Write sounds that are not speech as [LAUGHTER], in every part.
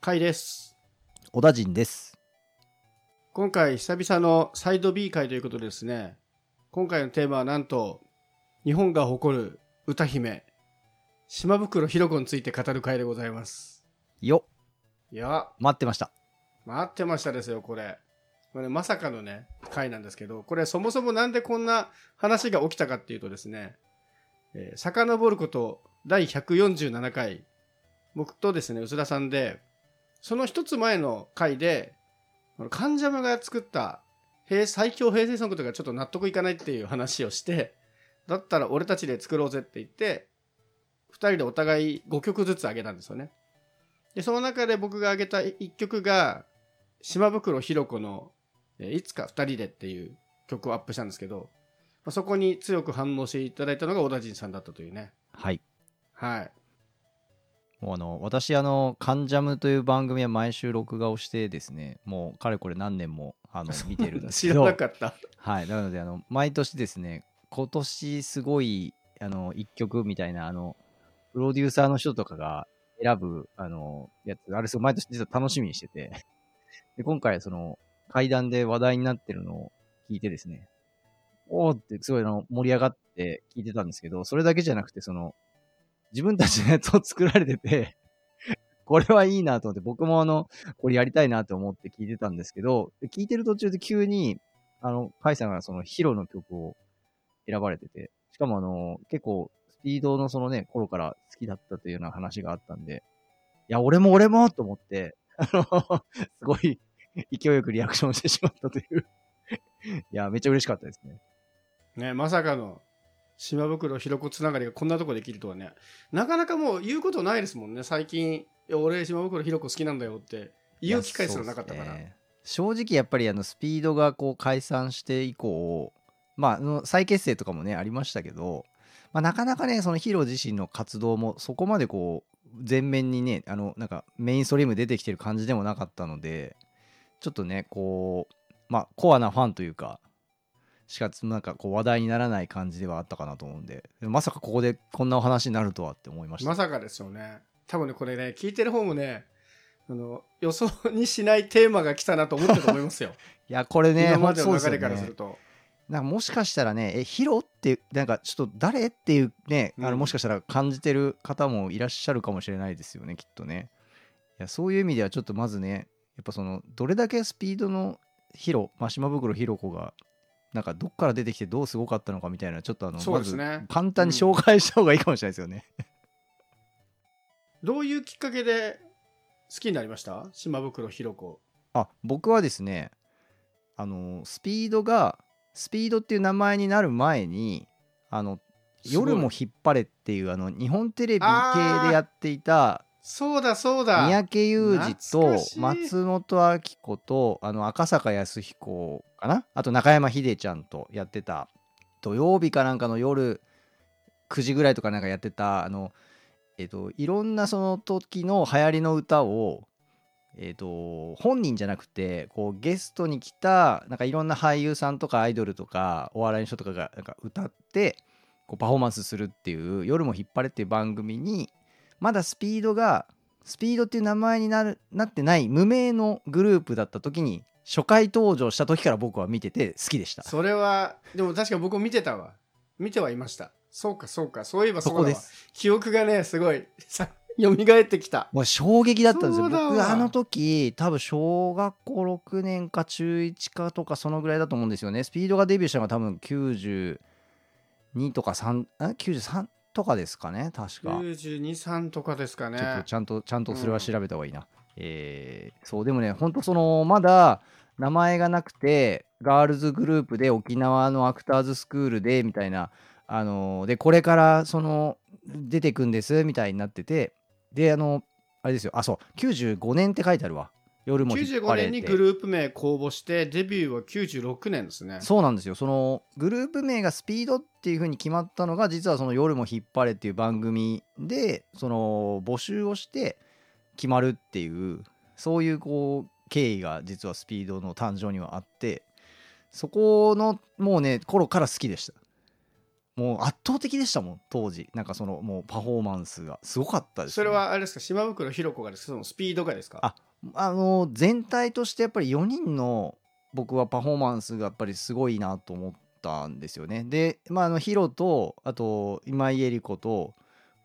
甲斐です。小田陣です。今回久々のサイド B 会ということでですね、今回のテーマはなんと、日本が誇る歌姫、島袋ひろ子について語る会でございます。よいや、待ってました。待ってましたですよ、これ。これまさかのね、回なんですけど、これそもそもなんでこんな話が起きたかっていうとですね、えー、遡ること第147回、僕とですね、薄田さんで、その一つ前の回で、この関ジャムが作った平最強平成ソングとかちょっと納得いかないっていう話をして、だったら俺たちで作ろうぜって言って、二人でお互い5曲ずつ上げたんですよね。で、その中で僕が挙げた1曲が、島袋ひろ子の、えーいつか二人でっていう曲をアップしたんですけど、まあ、そこに強く反応していただいたのが小田陣さんだったというね。はい。はい。もうあの、私、あの、カンジャムという番組は毎週録画をしてですね、もうかれこれ何年もあの [LAUGHS] 見てるんです知らけど、なかった。はい。なので、あの、毎年ですね、今年すごい、あの、一曲みたいな、あの、プロデューサーの人とかが選ぶ、あの、やつ、あれすごい毎年実は楽しみにしてて、[LAUGHS] で、今回、その、階段で話題になってるのを聞いてですね、おーってすごいあの盛り上がって聞いてたんですけど、それだけじゃなくて、その、自分たちのやつを作られてて、[LAUGHS] これはいいなと思って、僕もあの、これやりたいなと思って聞いてたんですけど、聞いてる途中で急に、あの、カイさんがそのヒロの曲を選ばれてて、しかもあの、結構、スピードのそのね、頃から好きだったというような話があったんで、いや、俺も俺もと思って、[LAUGHS] あの、すごい勢いよくリアクションしてしまったという。いや、めっちゃ嬉しかったですね。ね、まさかの島袋ひろ子つながりがこんなとこできるとはね。なかなかもう言うことないですもんね、最近。俺島袋ひろ子好きなんだよって言う機会すらなかったから。ね正直やっぱりあのスピードがこう解散して以降、まあ、再結成とかもね、ありましたけど、まあ、なかなかね、そのヒロ自身の活動もそこまでこう、全面にね、あの、なんかメインストリーム出てきてる感じでもなかったので、ちょっとね、こう、まあ、コアなファンというか、しかなんかこう話題にならない感じではあったかなと思うんで、まさかここでこんなお話になるとはって思いました。まさかですよね。多分ね、これね、聞いてる方もね、あの予想にしないテーマが来たなと思ったと思いますよ。[LAUGHS] いや、これね、今までの流れからすると。なんかもしかしたらね、え、ヒロって、なんかちょっと誰っていうね、あうんのもしかしたら感じてる方もいらっしゃるかもしれないですよね、きっとね。いや、そういう意味ではちょっとまずね、やっぱその、どれだけスピードのヒロ、まあ、島袋ひろ子が、なんかどっから出てきてどうすごかったのかみたいな、ちょっとあの、そうですねまず簡単に紹介した方がいいかもしれないですよね。どういうきっかけで好きになりました？島袋ひろ子。あ、僕はですね、あの、スピードが、スピードっていう名前になる前に、あの、夜も引っ張れっていうあの日本テレビ系でやっていたそうだそうだ。三宅裕二と松本明子とあの赤坂康彦かな？あと中山秀ちゃんとやってた。土曜日かなんかの夜9時ぐらいとかなんかやってたあのえっ、といろんなその時の流行りの歌をえっ、と本人じゃなくてこうゲストに来たなんかいろんな俳優さんとかアイドルとかお笑いの人とかがなんか歌ってこうパフォーマンスするっていう「夜も引っ張れ」っていう番組にまだスピードがスピードっていう名前になるなってない無名のグループだった時に初回登場した時から僕は見てて好きでしたそれは、でも確か僕も見てたわ。見てはいました。そうかそうか。そういえばそこです記憶がね、すごい、さ、[LAUGHS] 蘇ってきた。もう衝撃だったんですよ僕あの時多分小学校6年か中1かとかそのぐらいだと思うんですよねスピードがデビューしたのが多分92とか3あ93とかですかね確か。92、3とかですかね。ちょっとちゃんとちゃんとそれは調べた方がいいな、えーそうでもねほんとそのまだ名前がなくてガールズグループで沖縄のアクターズスクールでみたいなあのでこれからその出てくんですみたいになっててであのあれですよ。あそう。95年って書いてあるわ夜も引っ張95れて年にグループ名公募して、デビューは96年ですね。そうなんですよ。そのグループ名がスピードっていう風に決まったのが実はその夜も引っ張れっていう番組でその募集をして決まるっていうそういうこう経緯が実はスピードの誕生にはあってそこのもうね頃から好きでした。もう圧倒的でしたもん当時。なんかそのもうパフォーマンスがすごかったです、ね、それはあれですか？島袋ひろ子がですか？そのスピードがですか？ああの全体としてやっぱり4人の僕はパフォーマンスがやっぱりすごいなと思ったんですよね。でまああのヒロとあと今井絵理子と、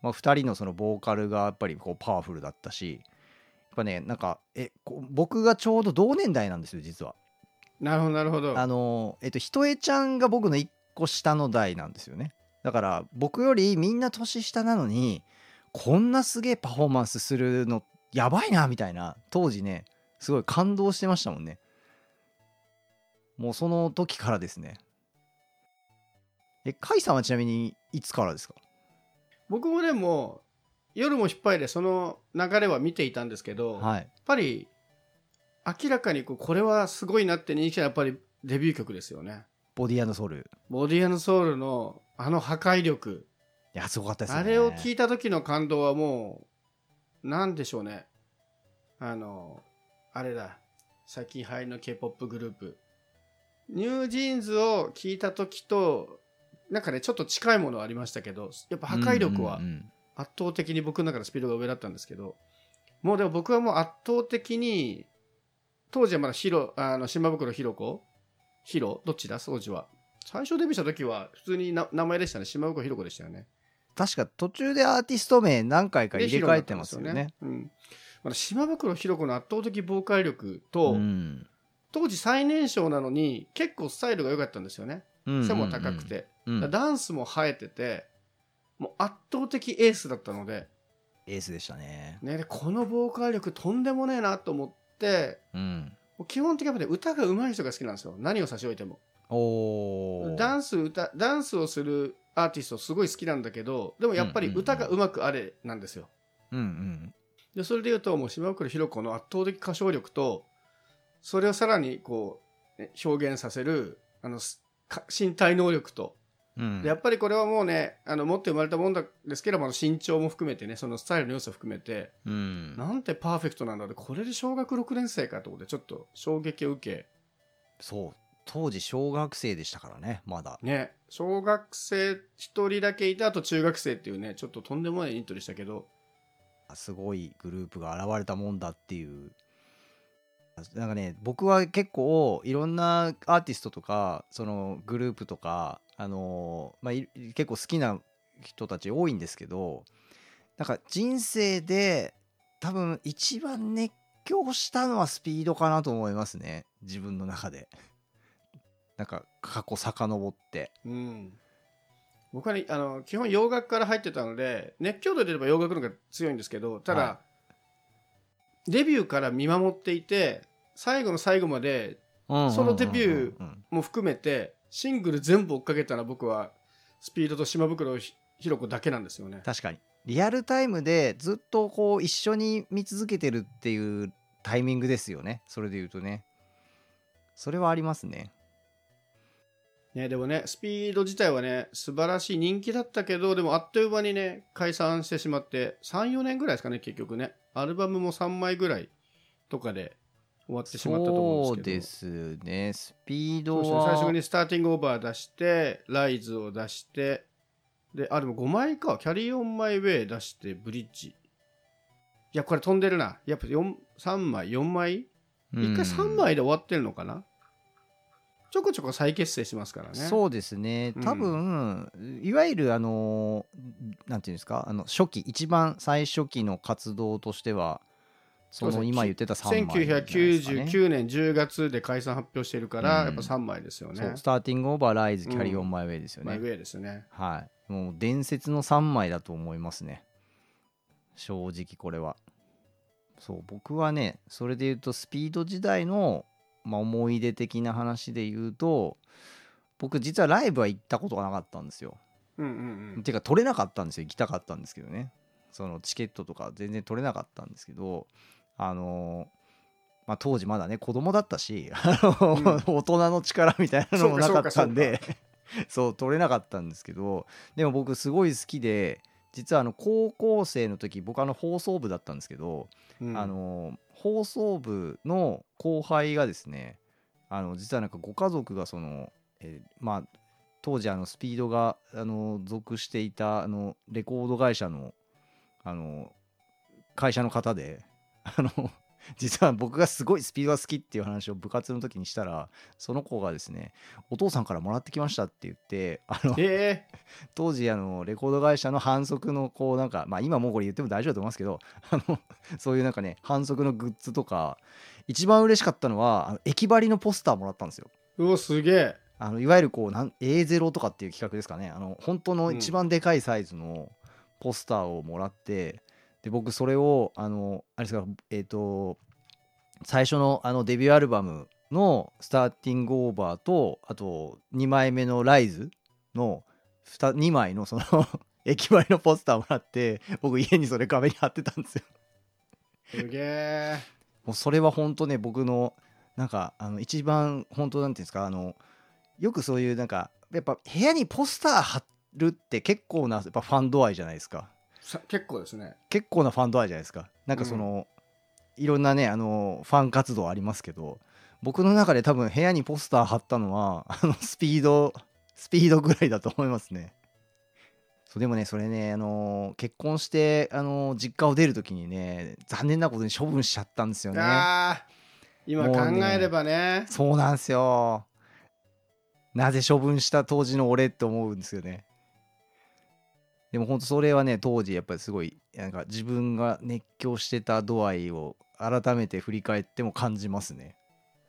まあ、2人のそのボーカルがやっぱりこうパワフルだったしやっぱねなんかえこ僕がちょうど同年代なんですよ実は。なるほどなるほど。あのえっとひとえちゃんが僕の1個下の代なんですよね。だから僕よりみんな年下なのにこんなすげえパフォーマンスするのやばいなみたいな当時ねすごい感動してましたもんね。もうその時からですね。え甲斐さんはちなみにいつからですか？僕もでも夜も引っ張りでその流れは見ていたんですけど、やっはいぱり明らかにこうこれはすごいなって認識はやっぱりデビュー曲ですよね。ボディソウル。ボディソウルのあの破壊力。いやすごかったですね。あれを聞いた時の感動はもうなんでしょうね。あのあれだ。最近流行りの k p o p グループ。ニュージーンズを聞いた時となんかねちょっと近いものはありましたけどやっぱ破壊力は圧倒的に僕の中でスピードが上だったんですけどもうでも僕はもう圧倒的に当時はまだヒロあの島袋ひろ子？ヒロ？どっちだ？当時は。最初デビューした時は普通にな名前でしたね。島袋ひろ子でしたよね確か途中でアーティスト名何回かで入れ替えてますよね。ね。うん。まだ島袋ひろ子の圧倒的ボーカル力と、うん。当時最年少なのに結構スタイルが良かったんですよね。背も高くて、ダンスも生えててもう圧倒的エースだったので。エースでしたね。ね、でこのボーカル力とんでもねえなと思ってうん。基本的に歌が上手い人が好きなんですよ。何を差し置いても。ダンス歌ダンスをするアーティストすごい好きなんだけどでもやっぱり歌が上手くあれなんですよ、うんうん。でそれでいうともう島袋ひろ子の圧倒的歌唱力とそれをさらにこう、ね表現させるあの身体能力とうん。でやっぱりこれはもうねあの持って生まれたもんだですけども身長も含めてねそのスタイルの要素を含めてうん。なんてパーフェクトなんだってこれで小学6年生かと思ってちょっと衝撃を受け。そう当時小学生でしたからねまだ。ね。小学生一人だけいてあと中学生っていうねちょっととんでもないイントでしたけど。すごいグループが現れたもんだっていう。なんかね僕は結構いろんなアーティストとかそのグループとかあのーまあい結構好きな人たち多いんですけどなんか人生で多分一番熱狂したのはスピードかなと思いますね自分の中でなんか過去遡って。うん。僕はねあの基本洋楽から入ってたので熱狂度で言えば洋楽の方が強いんですけどただ、はデビューから見守っていて最後の最後までそのデビューうんも含めてシングル全部追っかけたのは僕はスピードと島袋ひひろ子だけなんですよね。確かに。リアルタイムでずっとこう一緒に見続けてるっていうタイミングですよね。それで言うとね。それはありますねね、でもね、スピード自体はね、素晴らしい人気だったけど、でもあっという間にね、解散してしまって、3、4年ぐらいですかね、結局ね。アルバムも3枚ぐらいとかで終わってしまったと思そううんでですすねスピーけど。ドそうですねは最初にスターティングオーバー出して、ライズを出して、で、あ、でも5枚か。キャリーオンマイウェイ出して、ブリッジ。いや、これ飛んでるな。やっぱ4 3枚、4枚？うん一回3枚で終わってるのかな？ちょこちょこ再結成しますからね。そうですね。うん。多分、いわゆるあのなんていうんですかあの初期一番最初期の活動としてはその今言ってた3枚ね。1999年10月で解散発表してるから、うん。やっぱ3枚ですよね。そうスターティングオーバーライズキャリオンマイウェイですよね、マイウェイですよね。はい。もう伝説の3枚だと思いますね。正直これは。そう僕はねそれで言うとスピード時代の、まあ、思い出的な話で言うと僕実はライブは行ったことがなかったんですよ。うんうんうん。てか取れなかったんですよ。行きたかったんですけどね。そのチケットとか全然取れなかったんですけどあのまあ、当時まだね子供だったし [LAUGHS] あの、うん。大人の力みたいなのもなかったんで。そうそう [LAUGHS] 取れなかったんですけどでも僕すごい好きで実はあの高校生の時僕あの放送部だったんですけど、うん。あの放送部の後輩がですねあの実はなんかご家族がその、えーまあ当時あのスピードがあの属していたあのレコード会社のあの会社の方であの [LAUGHS] 実は僕がすごいスピードが好きっていう話を部活の時にしたらその子がですねお父さんからもらってきましたって言ってあのえ当時あのレコード会社の反則のこうなんかまあ今もうこれ言っても大丈夫だと思いますけどあのそういうなんかね反則のグッズとか一番嬉しかったのはあの駅張りのポスターもらったんですよ。ー、うおすげえ。あのいわゆるこうなん A0 とかっていう企画ですかね。あの本当の一番でかいサイズのポスターをもらって、で僕それをあのあれですかえっ、と最初のあのデビューアルバムの「スターティングオーバーとあと2枚目の「ライズの 2, 2枚のその [LAUGHS] 駅前のポスターもらって僕家にそれ壁に貼ってたんですよ。すげえ。もうそれは本当ね僕のなんかあの一番本当なんていうんですかあのよくそういうなんかやっぱ部屋にポスター貼るって結構なやっぱファンド愛じゃないですか。さ結構ですね。結構なファンド愛じゃないですか。なんかその、いろんなねあのファン活動ありますけど僕の中で多分部屋にポスター貼ったのは [LAUGHS] あのスピードスピードぐらいだと思いますね。そうでもねそれねあの結婚してあの実家を出る時にね残念なことに処分しちゃったんですよね。今考えればね。そうなんですよ。なぜ処分した当時の俺って思うんですよね。でも本当それはね当時やっぱりすごいなんか自分が熱狂してた度合いを改めて振り返っても感じますね。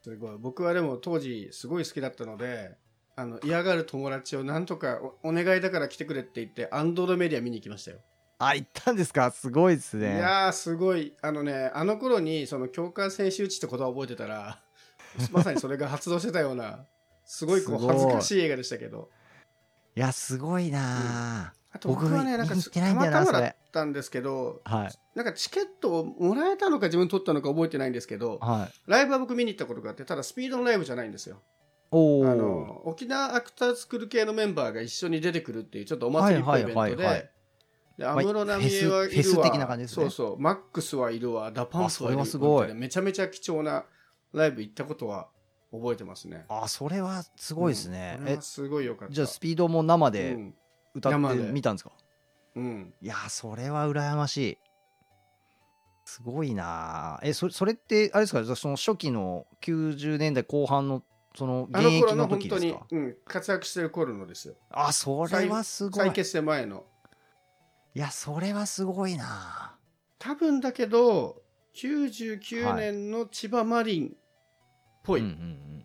すごい。僕はでも当時すごい好きだったのであの嫌がる友達をなんとかおお願いだから来てくれって言ってアンドロメディア見に行きましたよ、あ行ったんですか？すごいですいね。やーすごい。あのねあの頃にその共感選手打ちって言葉を覚えてたらまさにそれが発動してたようなすごいこう恥ずかしい映画でしたけど。いやすごいなあと僕はねなんかたまたまだったんですけどあ。はい。なんかチケットをもらえたのか自分取ったのか覚えてないんですけどはい。ライブは僕見に行ったことがあってただスピードのライブじゃないんですよ。おお。あの沖縄アクターズスクール系のメンバーが一緒に出てくるっていうちょっとお祭りっぽいイベントでで安室奈美恵はいるわ、フェスフェス的な感じですね。そうそう MAXはいるわ。 DA PUMPはいる。あそれはすごい。めちゃめちゃ貴重なライブ行ったことは覚えてますね。あそれはすごいですね。えうん。すごいよかった。じゃあスピードも生うでん歌ってみたんですか、うん。いやーそれは羨ましい。すごいなー。えそそれってあれですか？その初期の90年代後半のそのあ現役の時ですか、うん、活躍してる頃のですよ。あそれはすごい。再結成前の。いやそれはすごいな多分だけど99年の千葉マリンっぽい、うんうんうん。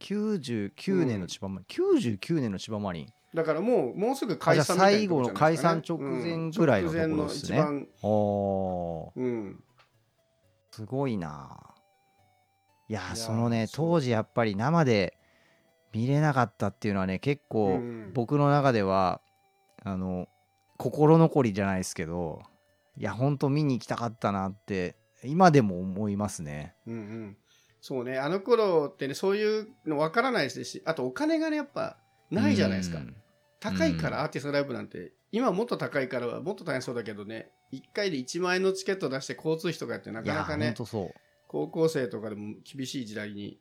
99年の千葉マリン、99年の千葉マリンだからもうもうすぐ解散みたいなね最後の解散直前ぐらいのところですねおーうんすごいないやそのね当時やっぱり生で見れなかったっていうのはね結構うん僕の中ではあの心残りじゃないですけどいやほんと見に行きたかったなって今でも思いますね。うんうん。そうねあの頃ってねそういうの分からないですしあとお金がねやっぱないじゃないですか、うん高いからアーティストライブなんて今はもっと高いからはもっと大変そうだけどね1回で1万円のチケット出して交通費とかってないかなかね高校生とかでも厳しい時代に。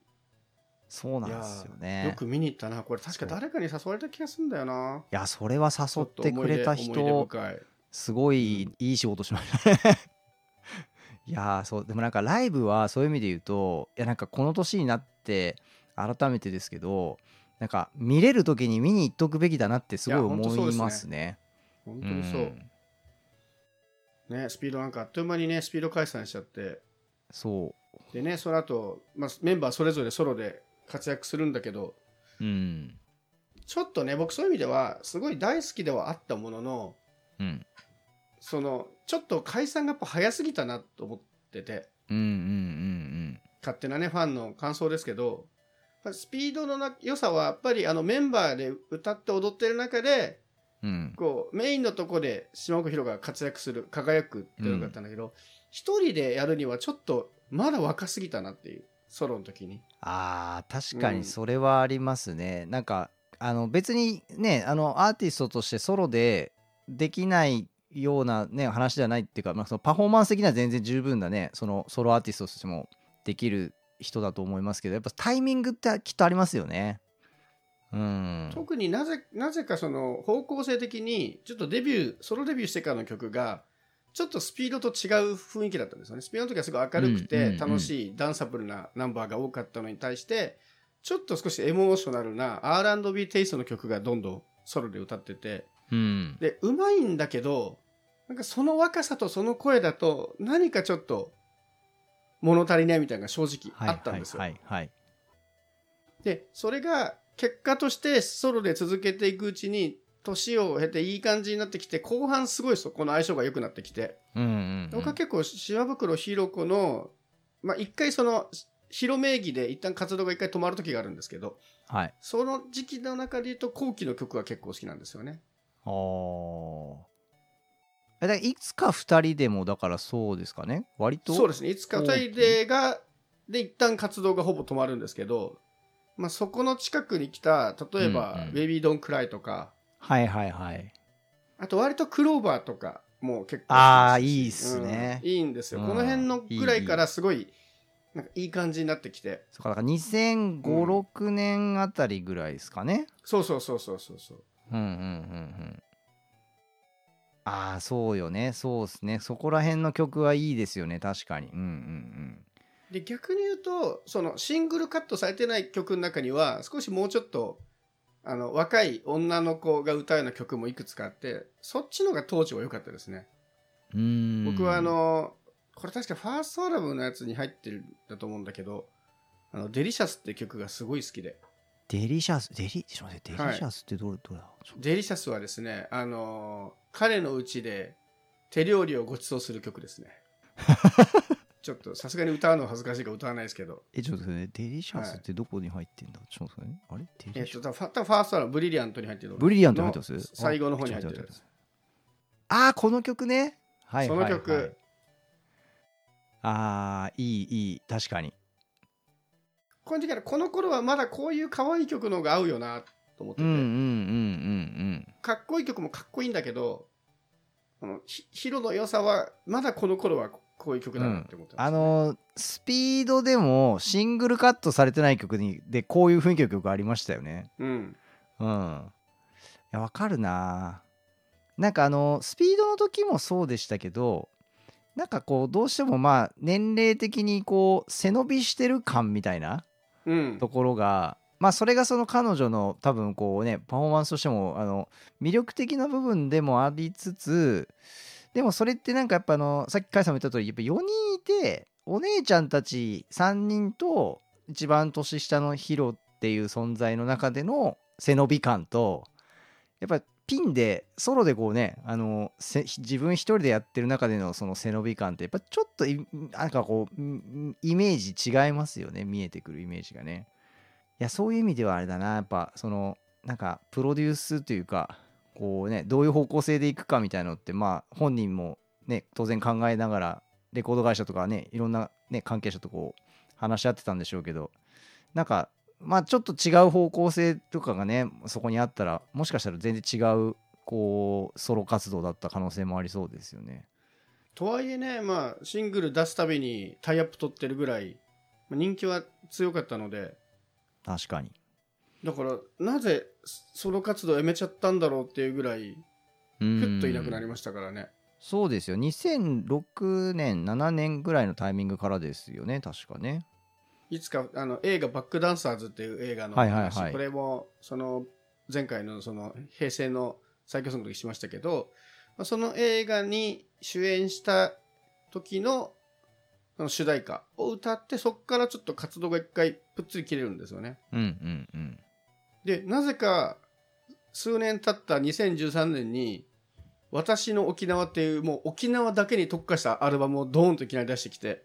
そうなんですよよねく見に行ったな。これ確か誰かに誘われた気がするんだよな。いやそれは誘ってくれた人すごいいい仕事しましたね。[LAUGHS] いやーそうでもなんかライブはそういう意味で言うといやなんかこの年になって改めてですけどなんか見れる時に見に行っとくべきだなってすごい思いますね。本当にそう、ん。ねスピードなんかあっという間にねスピード解散しちゃって。そう。でねその後、まあメンバーそれぞれソロで活躍するんだけどうん。ちょっとね僕そういう意味ではすごい大好きではあったもののうん。そのちょっと解散がやっぱ早すぎたなと思ってて。うんうんうん。勝手なねファンの感想ですけどスピードのな良さはやっぱりあのメンバーで歌って踊ってる中でうん。うんこうメインのとこで島岡宏が活躍する輝くっていうのがあったんだけど一、人でやるにはちょっとまだ若すぎたなっていうソロの時に。あー確かうんにそれはありますね、なんかあの別にねあのアーティストとしてソロでできないようなね話ではないっていうか、まあ、そのパフォーマンス的には全然十分だね。そのソロアーティストとしてもできる人だと思いますけどやっぱタイミングってきっとありますよねうん。特になぜ、なぜかその方向性的に、ちょっとデビュー、ソロデビューしてからの曲が、ちょっとスピードと違う雰囲気だったんですよね。スピードの時はすごい明るくうんうんてうん楽しいダンサブルなナンバーが多かったのに対して、ちょっと少しエモーショナルな R&B テイストの曲がどんどんソロで歌ってて、うん。で、うまいんだけど、なんかその若さとその声だと何かちょっと物足りないみたいなのが正直あったんですよ。で、それが結果としてソロで続けていくうちに、年を経ていい感じになってきて、後半すごいそこの相性が良くなってきて。僕は結構島袋ひろ子の、まあ一回その、ヒロ名義で一旦活動が一回止まる時があるんですけど、はい。その時期の中で言うと後期の曲が結構好きなんですよね。ああ。え、だいつか二人でも、だからそうですかね？割と？そうですね。いつか二人でが、で一旦活動がほぼ止まるんですけど、まあそこの近くに来た、例えば、ベイビードンクライとか、はいはいはい。あと割とクローバーとかも結構あー好きですしいいっすねうんいいんですよ。うんこの辺のぐらいからすごい、なんかいい感じになってきて。そうか、だから2005、うん6年あたりぐらいですかね？そうそうそうそうそうそう。うんうんうんうん。ああ、そうよね。そうですね。そこら辺の曲はいいですよね。確かに。うんうんで、逆に言うと、そのシングルカットされてない曲の中には、少しもうちょっと、あの、若い女の子が歌うような曲もいくつかあって、そっちのが当時は良かったですね。うん。僕はあ、の、これ確かファーストアルバムのやつに入ってるんだと思うんだけど、あの、 Deliciousって曲がすごい好きで。 Delicious、デリ、ちょっと待って、 Deliciousってどれ、どれだ？ Deliciousはですね、あのー彼のうちで手料理をご馳走する曲ですね。[LAUGHS] ちょっとさすがに歌うのは恥ずかしいから歌わないですけど。え、ちょっとね、 Deliciousってどこに入ってんだ、ちょっとね。あれ？デえっと、リシャス。多分多分ファーストアルバム、 Brilliantに入ってる Brilliantに入ってます？の最後の方に入ってるやつあ。ああ、この曲ね。はいはい、はい。その曲。ああ、いい、いい。確かに。この時からこの頃はまだこういう可愛い曲の方が合うよなと思ってて、うんうんうんうんかっこいい曲もかっこいいんだけど、あのヒヒロの良さはまだこの頃はこういう曲だなって思ってます、あのースピードでもシングルカットされてない曲にでこういう雰囲気の曲ありましたよね。うん。うん。いやわかるな。なんかあのスピードの時もそうでしたけどなんかこうどうしてもまあ年齢的にこう背伸びしてる感みたいなうん。ところがまあそれがその彼女の多分こうねパフォーマンスとしてもあの魅力的な部分でもありつつでもそれってなんかやっぱあのさっき甲斐さんも言った通りやっぱ4人いてお姉ちゃんたち3人と一番年下のヒロっていう存在の中での背伸び感とやっぱピンでソロでこうねあの自分一人でやってる中でのその背伸び感ってやっぱちょっとなんかこうイメージ違いますよね見えてくるイメージがね。やそういう意味ではあれだなやっぱそのなんかプロデュースというかこうねどういう方向性でいくかみたいなのってまあ本人もね当然考えながらレコード会社とかねいろんなね関係者とこう話し合ってたんでしょうけどなんかまあちょっと違う方向性とかがねそこにあったらもしかしたら全然違うこうソロ活動だった可能性もありそうですよね。とはいえね、まあ、シングル出すたびにタイアップ取ってるぐらい、ま人気は強かったので、確かに。だから、なぜソロ活動やめちゃったんだろうっていうぐらい、ふふっといなくなりましたからね。そうですよ。2006年7年ぐらいのタイミングからですよね。確かね。いつか、あの、映画バックダンサーズっていう映画のはいはい話、はい。これも、その、前回のその、平成の最強ソングの時しましたけど、まあその映画に主演した時の、その主題歌を歌って、そこからちょっと活動が一回ぷっつり切れるんですよね。うんうんうん。で、なぜか、数年経った2013年に、私の沖縄っていう、もう沖縄だけに特化したアルバムをドーンといきなり出してきて、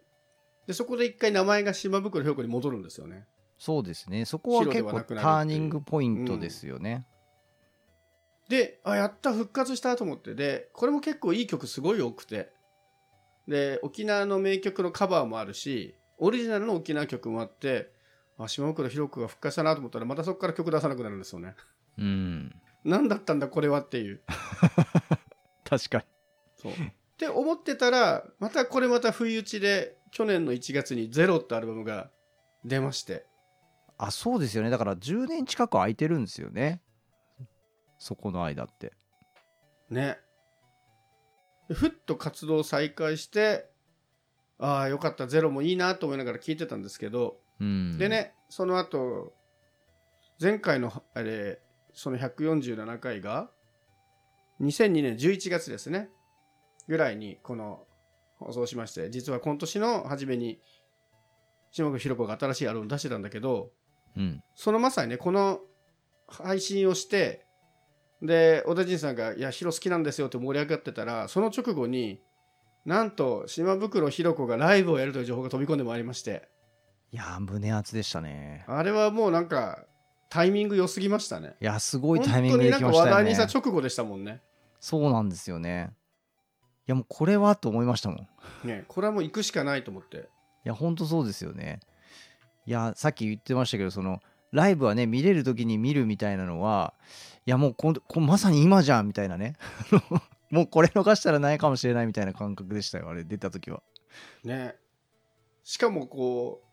で、そこで一回名前が島袋ひょう子に戻るんですよね。そうですね。そこは結構ターニングポイントですよね、で、あ、やった、復活したと思って、で、これも結構いい曲すごい多くて、で、沖縄の名曲のカバーもあるし、オリジナルの沖縄曲もあって、あ、島袋ひろ子が復活したなと思ったら、またそこから曲出さなくなるんですよね。うん何だったんだ、これはっていう。[LAUGHS] 確かにそう。って思ってたら、またこれまた不意打ちで、去年の1月にゼロってアルバムが出まして、あそうですよねだから10年近く空いてるんですよねそこの間ってね。でふっと活動再開して、ああ、よかった、ゼロもいいなと思いながら聞いてたんですけど、うん。でね、その後、前回の、あれ、その147回が、2002年11月ですね、ぐらいに、この、放送しまして、実は今年の初めに、島口ひろ子が新しいアルバム出してたんだけど、うん。そのまさにね、この配信をして、で、小田陣さんが、いや、ヒロ好きなんですよって盛り上がってたら、その直後に、なんと、島袋ひろ子がライブをやるという情報が飛び込んでまいりまして、いやー胸熱でしたねあれはもうなんか、タイミング良すぎましたね。いやすごいタイミングで来ましたよ本当になんか話題にねした直後でしたもんね。そうなんですよねいやもうこれはと思いましたもんいね、これはもう行くしかないと思って。やほんとそうですよねいやさっき言ってましたけどそのライブはね見れる時に見るみたいなのはいやもうこんこまさに今じゃんみたいなね [LAUGHS] もうこれ逃したらないかもしれないみたいな感覚でしたよあれ出た時はね。しかもこう、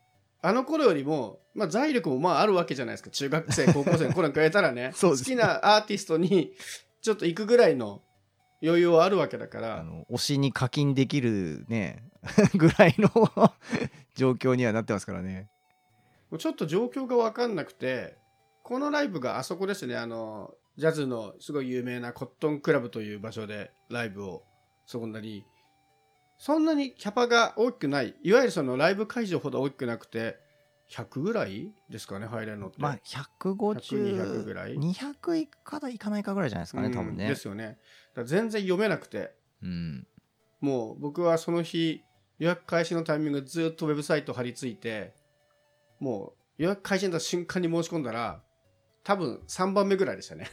あの頃よりも、まあ財力もまああるわけじゃないですか。中学生、[LAUGHS] 高校生の頃に比べたらね。そうです好きなアーティストにちょっと行くぐらいの余裕はあるわけだかあら、の推しに課金できるね [LAUGHS] ぐらいの状況にはなってますからねちょっと状況が分かんなくて、このライブがあそこですね、あの、ジャズのすごい有名なコットンクラブという場所でライブをそこなり、そんなにキャパが大きくない、いわゆるそのライブ会場ほど大きくなくて、100ぐらいですかね、入れるのって。まあ100 200 150ぐらい。200いかだいかないかぐらいじゃないですかね多分ね。うんですよね。全然読めなくて、うん。もう僕はその日、予約開始のタイミングずっとウェブサイト貼り付いて、もう予約開始になった瞬間に申し込んだら、多分3番目ぐらいでしたね。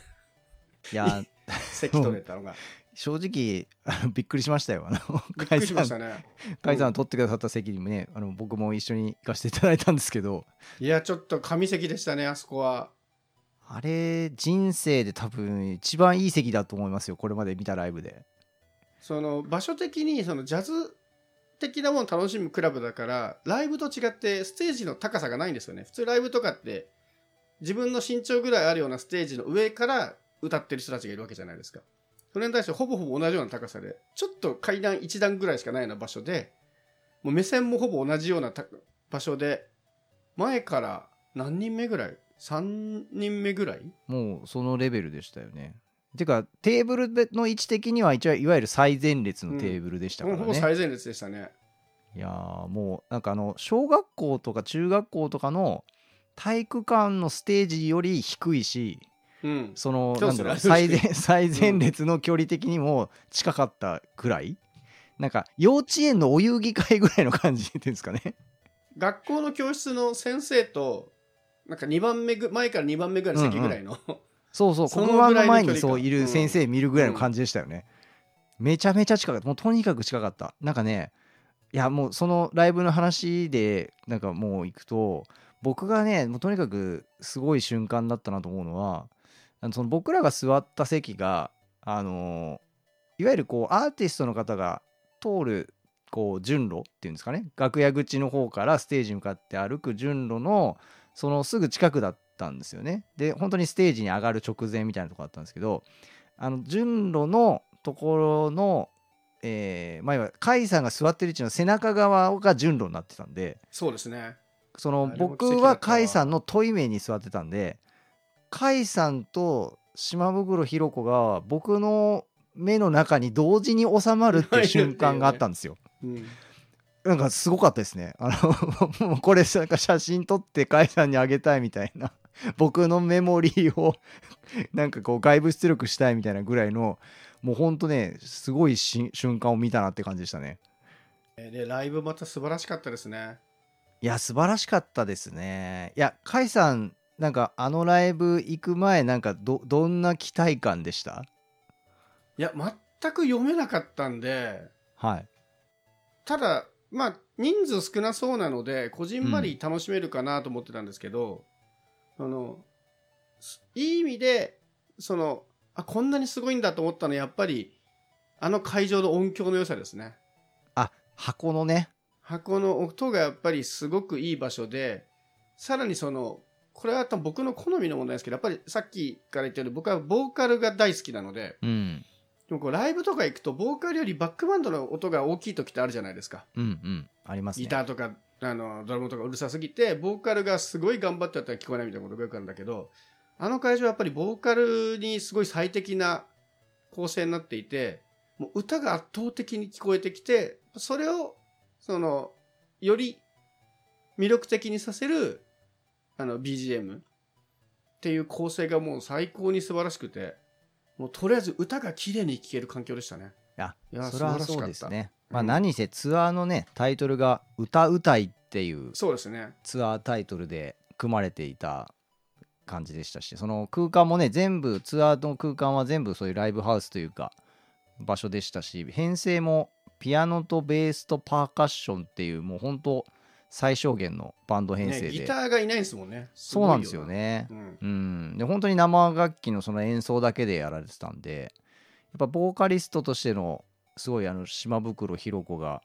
いや [LAUGHS] 席取れたのが。正直あのびっくりしましたよあのびっくりしましたね。甲斐さん取ってくださった席にもねあの僕も一緒に行かせていただいたんですけどいや、ちょっと神席でしたね、あそこは。あれ人生で多分一番いい席だと思いますよこれまで見たライブでその場所的にそのジャズ的なものを楽しむクラブだから、ライブと違ってステージの高さがないんですよね。普通ライブとかって、自分の身長ぐらいあるようなステージの上から歌ってる人たちがいるわけじゃないですか。それに対してほぼほぼ同じような高さで、ちょっと階段1段ぐらいしかないような場所で、もう目線もほぼ同じような場所で、前から何人目ぐらい ?3 人目ぐらい？もうそのレベルでしたよねてかテーブルの位置的には一応いわゆる最前列のテーブルでしたからほぼね、最前列でしたね。いやーもうなんかあの小学校とか中学校とかの体育館のステージより低いしうん。そのなんだろう [LAUGHS] 最前最前列の距離的にも近かったぐらい、なんか幼稚園のお遊戯会ぐらいの感じっていうんですかね。学校の教室の先生と、なんか2番目ぐ、前から2番目ぐらいの席ぐらいの、そうそうその黒板の前にそういる先生見るぐらいの感じでしたよね、めちゃめちゃ近かった。もうとにかく近かった。なんかねいやもうそのライブの話でなんかもう行くと僕がねもうとにかくすごい瞬間だったなと思うのはその僕らが座った席があのいわゆるこうアーティストの方が通るこう順路っていうんですかね。楽屋口の方からステージに向かって歩く順路のそのすぐ近くだったんですよねで本当にステージに上がる直前みたいなとこだったんですけどあの順路のところのえー、まあいわゆる甲斐さんが座ってる位置の背中側が順路になってたんでそうですね。その僕は甲斐さんの問い面に座ってたんで甲斐さんと島袋ひろ子が僕の目の中に同時に収まるっていう瞬間があったんですよ。うん。なんかすごかったですね。あの [LAUGHS] これなんか写真撮って甲斐さんにあげたいみたいな [LAUGHS] 僕のメモリーを [LAUGHS] なんかこう外部出力したいみたいなぐらいのもうほんとねすごいし瞬間を見たなって感じでしたね。で、ライブまた素晴らしかったですね。いや素晴らしかったですね。いや甲斐さんなんかあのライブ行く前なんかどどんな期待感でした？いや、全く読めなかったんで、はい。ただ、まあ、人数少なそうなので、こじんまり楽しめるかなと思ってたんですけど、その、すいい意味で、その、あ、こんなにすごいんだと思ったのは、やっぱり、あの会場の音響の良さですね。あ箱のね。箱の音がやっぱりすごくいい場所で、さらにその、これは多分僕の好みの問題ですけど、やっぱりさっきから言ったように僕はボーカルが大好きなので、うん。でもこうライブとか行くとボーカルよりバックバンドの音が大きい時ってあるじゃないですか。うんうん。ありますね。ギターとか、あの、ドラムとかうるさすぎて、ボーカルがすごい頑張ってやったら聞こえないみたいなことがよくあるんだけど、あの会場はやっぱりボーカルにすごい最適な構成になっていて、もう歌が圧倒的に聞こえてきて、それを、その、より魅力的にさせる、あの、BGM っていう構成がもう最高に素晴らしくて、もうとりあえず歌が綺麗に聴ける環境でしたね。いや、いやそれは素晴らしかったそうですね。まあうん何せツアーのね、タイトルが歌うたいっていうそうですね。ツアータイトルで組まれていた感じでしたし、その空間もね、全部、ツアーの空間は全部そういうライブハウスというか、場所でしたし、編成もピアノとベースとパーカッションっていう、もう本当最小限のバンド編成ね、で、ギターがいないんですもんね。そうなんですよね。うん。うん、で本当に生楽器のその演奏だけでやられてたんでやっぱボーカリストとしてのすごいあの島袋ひ子が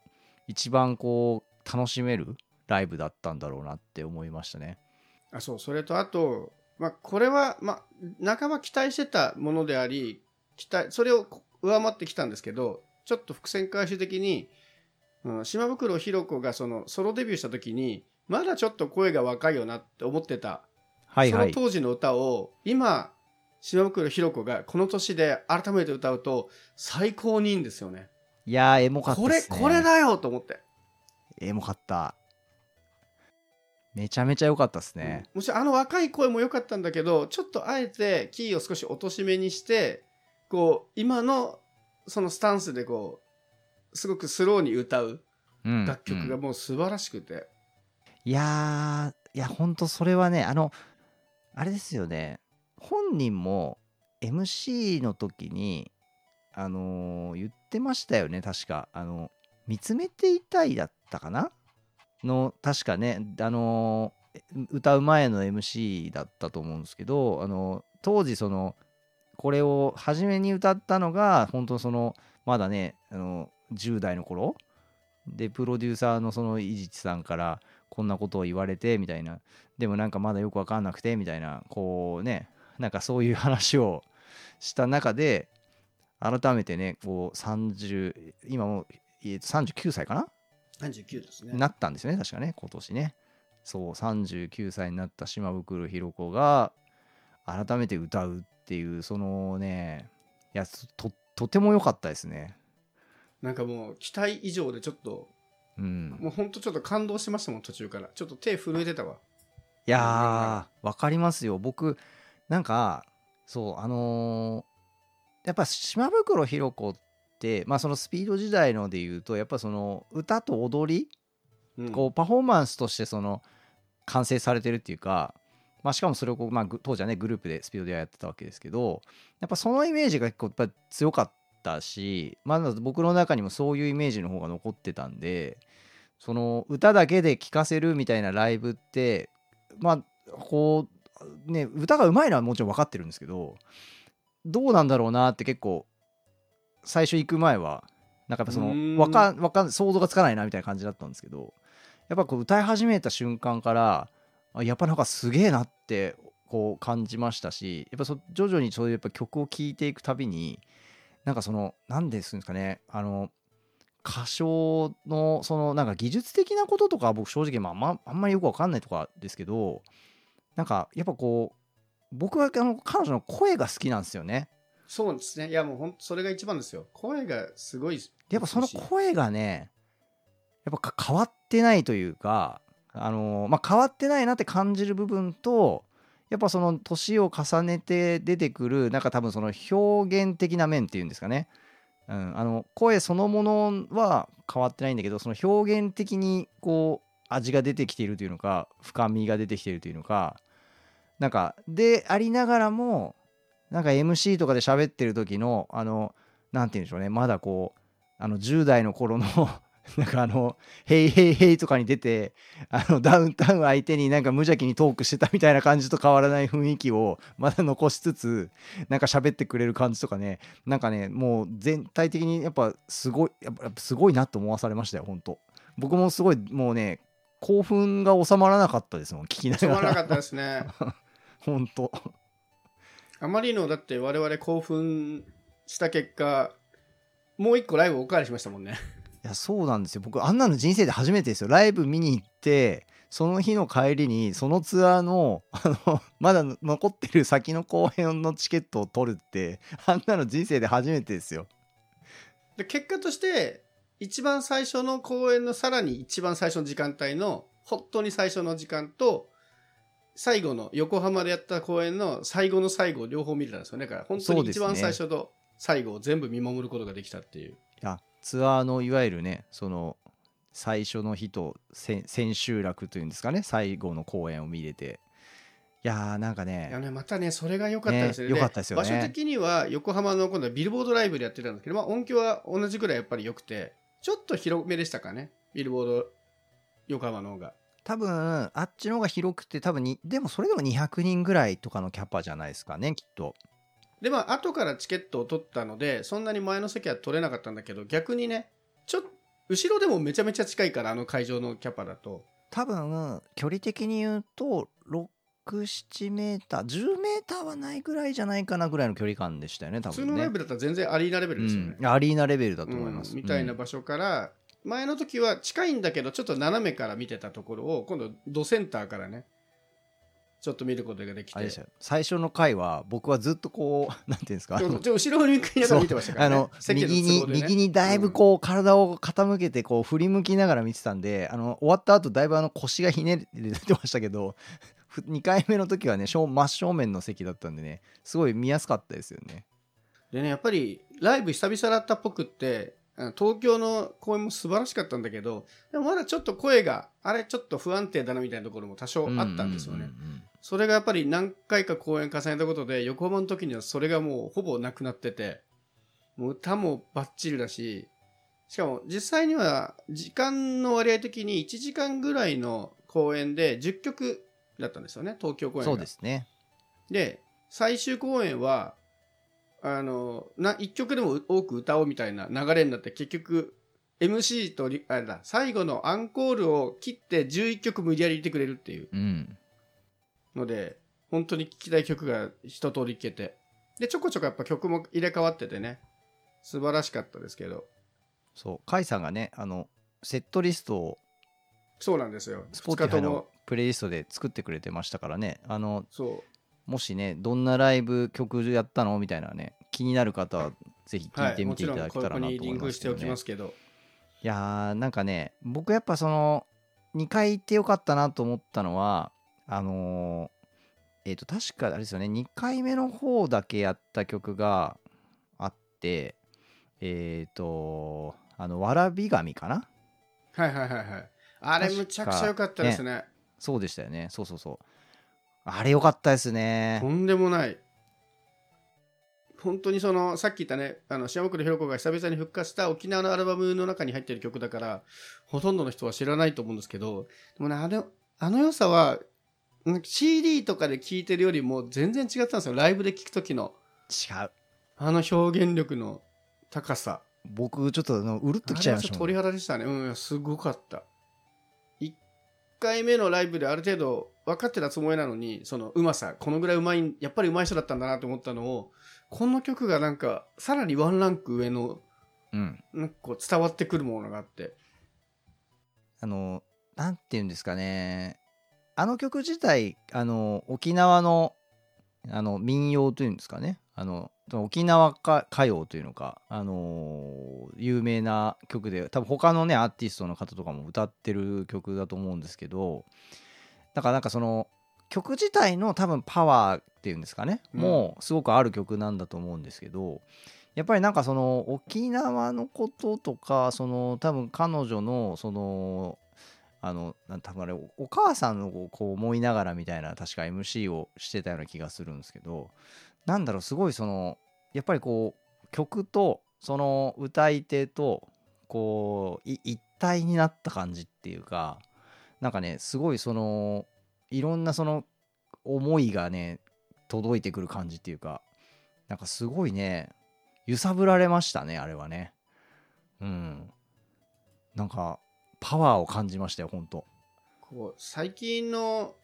一番こう楽しめるライブだったんだろうなって思いましたね。あそうそれとあと、まあ、これは、まあ、半ば期待してたものであり期待それを上回ってきたんですけどちょっと伏線回収的に、うん、島袋ひろ子がそのソロデビューした時にまだちょっと声が若いよなって思ってた、はいはい。その当時の歌を今島袋ひろ子がこの年で改めて歌うと最高にいいんですよね。いやーエモかったこれですね。これだよと思って。エモかった。めちゃめちゃ良かったですね。もちろんあの若い声も良かったんだけどちょっとあえてキーを少し落としめにしてこう今のそのスタンスでこうすごくスローに歌ううん楽曲がうんもう素晴らしくて、いやーいやほんとそれはねあのあれですよね本人も MC の時にあのー言ってましたよね確か。あの見つめていたいだったかな？の確かねあのー歌う前の MC だったと思うんですけどあの当時そのこれを初めに歌ったのが本当そのまだねあの10代の頃？でプロデューサーのその伊地知さんからこんなことを言われてみたいな。でもなんかまだよく分かんなくてみたいなこうねなんかそういう話をした中で改めてねこう30今もう、えーと39歳かな？39ですね。なったんですよね確かね今年ね。そう39歳になった島袋ひろ子が改めて歌うっていうそのねいやととても良かったですね。なんかもう期待以上でちょっとうん。もうほんとちょっと感動しましたもん途中から。ちょっと手震えてたわ。いやー、わかりますよ。僕、なんか、そう、あのーやっぱ島袋ひろ子って、まあそのスピード時代ので言うと、やっぱその歌と踊り、うん。こうパフォーマンスとしてその完成されてるっていうか、まあしかもそれをこう、まあぐ当時はね、グループでスピードでやってたわけですけど、やっぱそのイメージが結構やっぱり強かったし、まだ僕の中にもそういうイメージの方が残ってたんで、その歌だけで聴かせるみたいなライブってまあこうね歌がうまいのはもちろん分かってるんですけどどうなんだろうなって結構最初行く前はなんかやっぱそのわかかん想像がつかないなみたいな感じだったんですけどやっぱこう歌い始めた瞬間からあやっぱなんかすげえなってこう感じましたしやっぱそ徐々にそういうやっぱ曲を聴いていくたびになんかその何ですんですかねあの歌唱のそのなんか技術的なこととかは僕正直まあまあんまりよくわかんないとかですけどなんかやっぱこう僕はあの彼女の声が好きなんですよね。そうですね。いやもうほんとそれが一番ですよ。声がすごいやっぱその声がねやっぱか変わってないというかあのまあ変わってないなって感じる部分とやっぱその年を重ねて出てくるなんか多分その表現的な面っていうんですかね、うん、あの声そのものは変わってないんだけどその表現的にこう味が出てきているというのか深みが出てきているというのかなんかでありながらもなんか MC とかで喋ってる時のあのなんて言うんでしょうね。まだこうあの10代の頃の [LAUGHS] なんかあの「ヘイヘイヘイ」とかに出てあのダウンタウン相手になんか無邪気にトークしてたみたいな感じと変わらない雰囲気をまだ残しつつなんか喋ってくれる感じとかね。なんかねもう全体的にやっぱすごいやっぱすごいなと思わされましたよ本当。僕もすごいもうね興奮が収まらなかったですもん聞きな収まらなかったですね。本当。あまりの、だって我々興奮した結果、もう一個ライブおかわりしましたもんね。いやそうなんですよ。僕あんなの人生で初めてですよ。ライブ見に行ってその日の帰りにそのツアーのあのまだ残ってる先の公演のチケットを取るってあんなの人生で初めてですよ。で、結果として、一番最初の公演のさらに一番最初の時間帯の、本当に最初の時間と、最後の横浜でやった公演の最後の最後を両方見れたんですよね。だから本当に一番最初と最後を全部見守ることができたっていう。ツアーのいわゆるねその最初の日とせ千秋楽というんですかね最後の公演を見れていやーなんかいやねね、またね、それが良かったですね。ね良かったですよね場所的には横浜の今度はビルボードライブでやってたんですけど、まあ音響は同じくらいやっぱり良くて、ちょっと広めでしたかね。ビルボード横浜の方が。多分あっちの方が広くて多分にでもそれでも200人ぐらいとかのキャパじゃないですかねきっとで、まあ後からチケットを取ったので、そんなに前の席は取れなかったんだけど、逆にね、ちょっと、後ろでもめちゃめちゃ近いから、あの会場のキャパだと。多分距離的に言うと67メーター10メーターはないぐらいじゃないかなぐらいの距離感でしたよね多普通分ねのライブだったら全然アリーナレベルですよね。うん、アリーナレベルだと思います、うんみたいな場所から、前の時は近いんだけどちょっと斜めから見てたところを今度ドセンターからねちょっと見ることができて。最初の回は僕はずっとこうなんていうんですか？後ろに向きながら見てましたからね。あの右に右にだいぶこう体を傾けてこう振り向きながら見てたんであの終わった後だいぶあの腰がひねって出てましたけど2回目の時はね正真正面の席だったんでねすごい見やすかったですよね。でねやっぱりライブ久々だったっぽくって東京の公演も素晴らしかったんだけどでもまだちょっと声があれちょっと不安定だなみたいなところも多少あったんですよね、それがやっぱり何回か公演重ねたことで、横浜の時にはそれがもうほぼなくなってて、もう歌もバッチリだし、しかも実際には時間の割合的に1時間ぐらいの公演で10曲だったんですよね、東京公演が。そうですね。で、最終公演は、あの、な、1曲でも多く歌おうみたいな流れになって、結局、MC とリ、あれだ、最後のアンコールを切って11曲無理やり入れてくれるっていう。うんので、本当に聴きたい曲が一通り聴けて。で、ちょこちょこやっぱ曲も入れ替わっててね、素晴らしかったですけど。そう甲斐さんがねあのセットリストをそうなんですよ。スポ2日ともーティファイの。プレイリストで作ってくれてましたからねあのそう。もしねどんなライブ曲やったの？みたいなね気になる方はぜひ聞はいい。てみていただけたらなと思いまリンクしてけどねきますけど。いやーなんかね僕やっぱその2回行ってよかったなと思ったのはあのーえっ、と確かあれですよね2回目の方だけやった曲があってえっ、とあのわらび神かな？はいはいはいはい。あれむちゃくちゃ良かったですね。そうでしたよねそうそうそうあれよかったですねとんでもない。本当にその、さっき言ったね、あの、島倉ひろ子が久々に復活した沖縄のアルバムの中に入ってる曲だから、ほとんどの人は知らないと思うんですけど、でもね、あの、あの良さは、CD とかで聴いてるよりも全然違ったんですよ。ライブで聴く時の、違うあの表現力の高さ。僕ちょっとあのうるっときちゃいましたも鳥肌でしたね。うん、すごかった。1回目のライブである程度分かってたつもりなのに、そのうまさ、このぐらいうまい、やっぱりうまい人だったんだなと思ったのを、この曲がなんか、さらにワンランク上の、うんなんかこう伝わってくるものがあって。あの、なんて言うんですかね。あの曲自体、あの、沖縄の、あの、民謡というんですかね。あの、沖縄歌歌謡というのか、あの有名な曲で、多分他のね、アーティストの方とかも歌ってる曲だと思うんですけど、だからなんかその、曲自体の多分パワーっていうんですかね、うん。もうすごくある曲なんだと思うんですけど、やっぱりなんかその沖縄のこととかその多分彼女のそのあのなん多分あれおお母さんのこう思いながらみたいな確か MC をしてたような気がするんですけどなんだろうすごいそのやっぱりこう曲とその歌い手とこう一体になった感じっていうかなんかねすごいそのいろんなその思いがね届いてくる感じっていうかなんかすごいね揺さぶられましたねあれはね。うん。なんかパワーを感じましたよほんと。最近の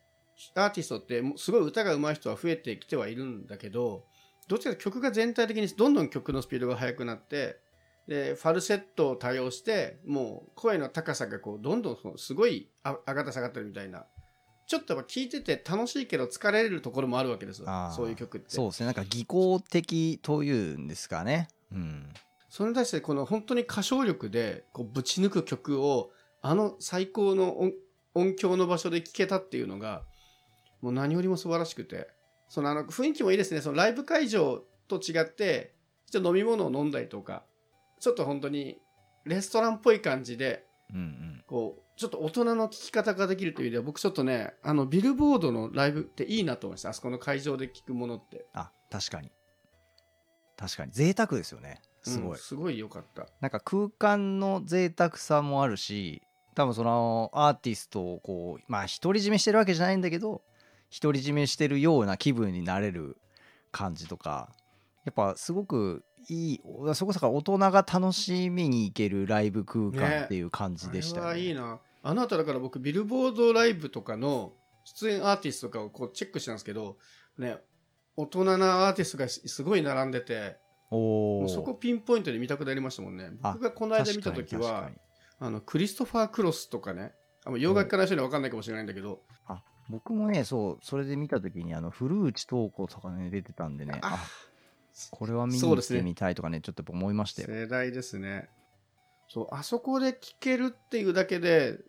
アーティストってすごい歌が上手い人は増えてきてはいるんだけどどっちかというと曲が全体的にどんどん曲のスピードが速くなってでファルセットを多用してもう声の高さがこうどんどんそのすごいあ上がった下がったりみたいなちょっとやっぱ聴いてて楽しいけど疲れるところもあるわけですよそういう曲って。そうですね。なんか技巧的というんですかね。うん。それに対してこの本当に歌唱力でこうぶち抜く曲をあの最高の音音響の場所で聴けたっていうのがもう何よりも素晴らしくて。そのあの雰囲気もいいですね。そのライブ会場と違ってちょっと飲み物を飲んだりとかちょっと本当にレストランっぽい感じでうんうん。こうちょっと大人の聴き方ができるという意味では僕ちょっとねあのビルボードのライブっていいなと思いました。あそこの会場で聴くものって。あ確かに。確かに。贅沢ですよね。すごい、うんすごい良かった。なんか空間の贅沢さもあるし多分そのアーティストをこうまあ独り占めしてるわけじゃないんだけど独り占めしてるような気分になれる感じとかやっぱすごくいいそこそこ大人が楽しみに行けるライブ空間っていう感じでしたね。はいいな。あの後だから僕ビルボードライブとかの出演アーティストとかをこうチェックしたんですけどね大人なアーティストがすごい並んでておそこピンポイントで見たくなりましたもんね。あ僕がこの間見た時はあのクリストファー・クロスとかねあの洋楽家の人には分かんないかもしれないんだけどあ僕もねそうそれで見た時にあの古内東子とかね出てたんでねああこれは見に行ってみたいとかねちょっと思いましたよ。世代ですね。そうあそこで聴けるっていうだけで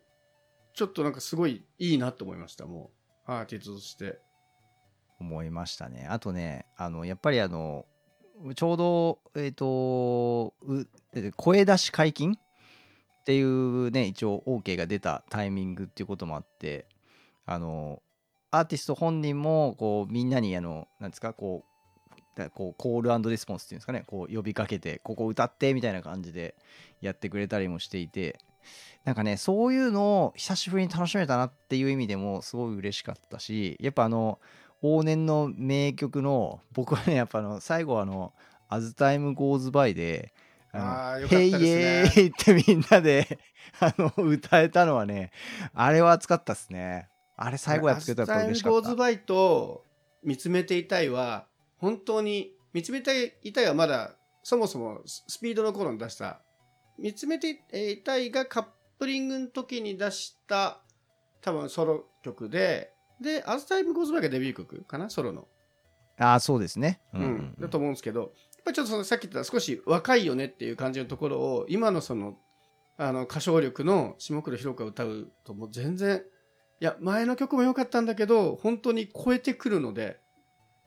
ちょっとなんかすごいいいなと思いましたもう。アーティストとして。思いましたね。あとね、あの、やっぱりあの、ちょうど、えっ、と、うえ声出し解禁っていうね、一応 OK が出たタイミングっていうこともあって、あの、アーティスト本人も、こう、みんなに、あの、なんですか、こう、だこうコールレスポンスっていうんですかね、こう呼びかけて、ここ歌ってみたいな感じでやってくれたりもしていて、なんかね、そういうのを久しぶりに楽しめたなっていう意味でもすごい嬉しかったし、やっぱあの、往年の名曲の、僕はね、やっぱあの、最後あの、As Time Goes By で、あーよかったヘイですね。エーイってみんなで、あの、歌えたのはね、あれは熱かったっすね。あれ最後やってくれたら嬉しかった。ゴーズバイと見つめていたいは、本当に、見つめていたいはまだ、そもそもススピードの頃に出した、見つめていたいがカップリングの時に出した、多分ソロ曲で、で、アズタイムゴーズバイがデビュー曲かな？ソロの。ああ、そうですね。ううんん。だと思うんですけど、やっぱりちょっとそのさっき言った少し若いよねっていう感じのところを、今のその、あの、歌唱力の下黒ひろ子が歌うともう全然、いや、前の曲も良かったんだけど、本当に超えてくるので、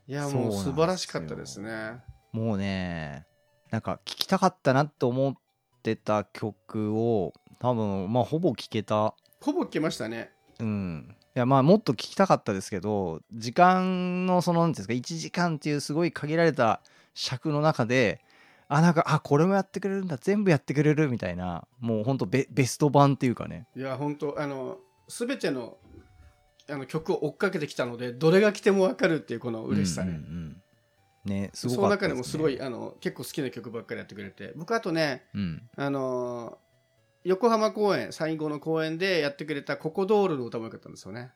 いや、もう素晴らしかったですね。もうね、なんか聴きたかったなって思ってた曲を、多分、まあ、ほぼ聴けた。ほぼ来ましたね。うん。いや、まあ、もっと聴きたかったですけど、時間の、その、なんていうんですか、1時間っていうすごい限られた尺の中で、あ、なんか、あ、これもやってくれるんだ、全部やってくれるみたいな、もうほんとベベスト版っていうかね。いや、本当あの、すべての、あの曲を追っかけてきたので、どれが来てもわかるっていうこの嬉しさね。うんうんうんね、すそごかったの中でもすごい、ねあの、結構好きな曲ばっかりやってくれて、僕あとね、うん。あのー横浜公演、最後の公演でやってくれたココドールの歌もよかったんですよね。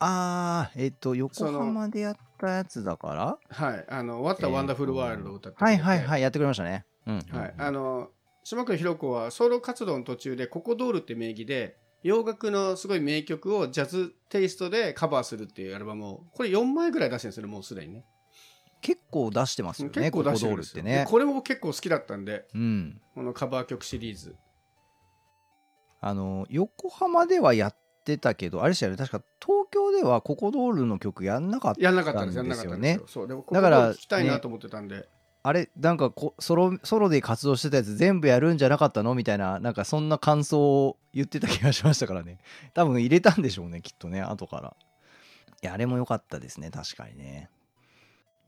あー、えっ、と、横浜でやったやつだから？はい。あの、What a Wonderful World を歌ってくれて。はいはいはい、やってくれましたね。うん、はい。あの、島倉ひろ子はソロ活動の途中でココドールって名義で、洋楽のすごい名曲をジャズテイストでカバーするっていうアルバムを、これ4枚ぐらい出してるんですよね、もうすでにね。結構出してますよね、結構出してるんコですよ。コドールってねで。これも結構好きだったんで、うん。このカバー曲シリーズ。あの、横浜ではやってたけど、あれでしたよね、確か東京ではココドールの曲やんなかった。やんなかったんです、やんなかったんですよ。そう。でも、聞きたいなと思ってたんで。あれ、なんかこソロ、ソロで活動してたやつ全部やるんじゃなかったの？みたいな、なんかそんな感想を言ってた気がしましたからね。[LAUGHS] 多分入れたんでしょうね、きっとね、後から。いや、あれも良かったですね、確かにね。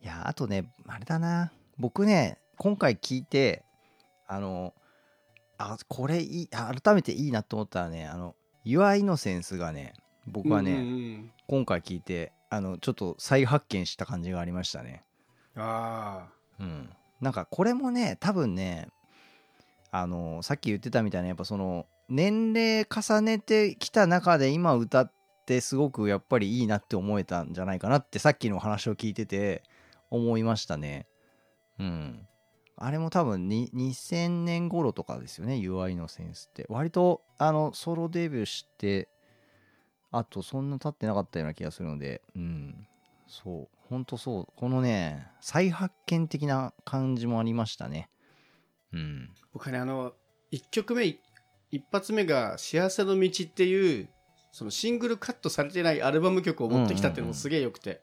いや、あとね、あれだな。僕ね、今回聞いて、あの、あ、これいい、あ改めていいなと思ったらね、あの、Your Innocence がね、僕はね、うんうんうん今回聞いて、あの、ちょっと再発見した感じがありましたね。あうん、なんかこれもね多分ねあのさっき言ってたみたいなやっぱその年齢重ねてきた中で今歌ってすごくやっぱりいいなって思えたんじゃないかなってさっきの話を聞いてて思いましたね。うん。あれも多分に2000年頃とかですよね UI のセンスって。割とあのソロデビューしてあとそんな経ってなかったような気がするのでうんそうほんとそうこのね再発見的な感じもありましたね。うん。僕はね、あの、1曲目、い一発目が幸せの道っていう、そのシングルカットされてないアルバム曲を持ってきたっていうのもすげえ良くて。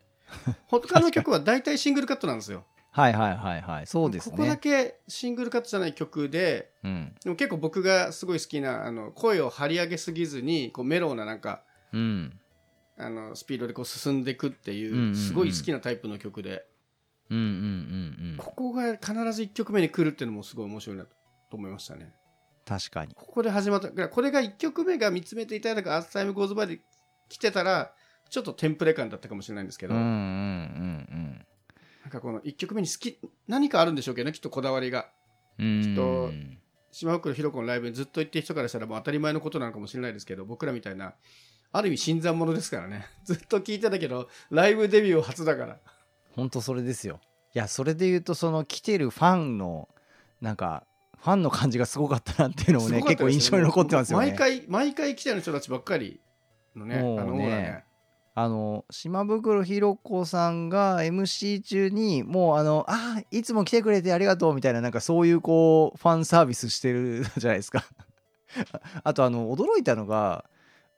他の曲は大体シングルカットなんですよ。[LAUGHS] はいはいはいはい。そうですね。ここだけシングルカットじゃない曲で、うん。でも結構僕がすごい好きな、あの、声を張り上げすぎずに、こうメロウななんか、うん。あの、スピードでこう進んでいくっていう、うんうんうんすごい好きなタイプの曲で、うんうんうんうん。ここが必ず1曲目に来るっていうのもすごい面白いなと思いましたね。確かに。ここで始まった。だからこれが1曲目が見つめていただく As Time Goes By で来てたら、ちょっとテンプレ感だったかもしれないんですけど、うんうんうんなんかこの1曲目に好き、何かあるんでしょうけどね、きっとこだわりが。うん。きっとうん島袋寛子のライブにずっと行ってる人からしたらもう当たり前のことなのかもしれないですけど、僕らみたいな、ある意味新参者ですからね。[LAUGHS] ずっと聞いてたけど、ライブデビュー初だから。ほんとそれですよ。いや、それで言うと、その来てるファンの、なんか、ファンの感じがすごかったなっていうのもね、すごかったですよ結構印象に残ってますよね。毎回、毎回来てる人たちばっかりのね、あもうねのオーラね。あの島袋ひろ子さんが MC 中にもうあのあーいつも来てくれてありがとうみたいななんかそういうこうファンサービスしてるじゃないですかあ [LAUGHS] あとあの驚いたのが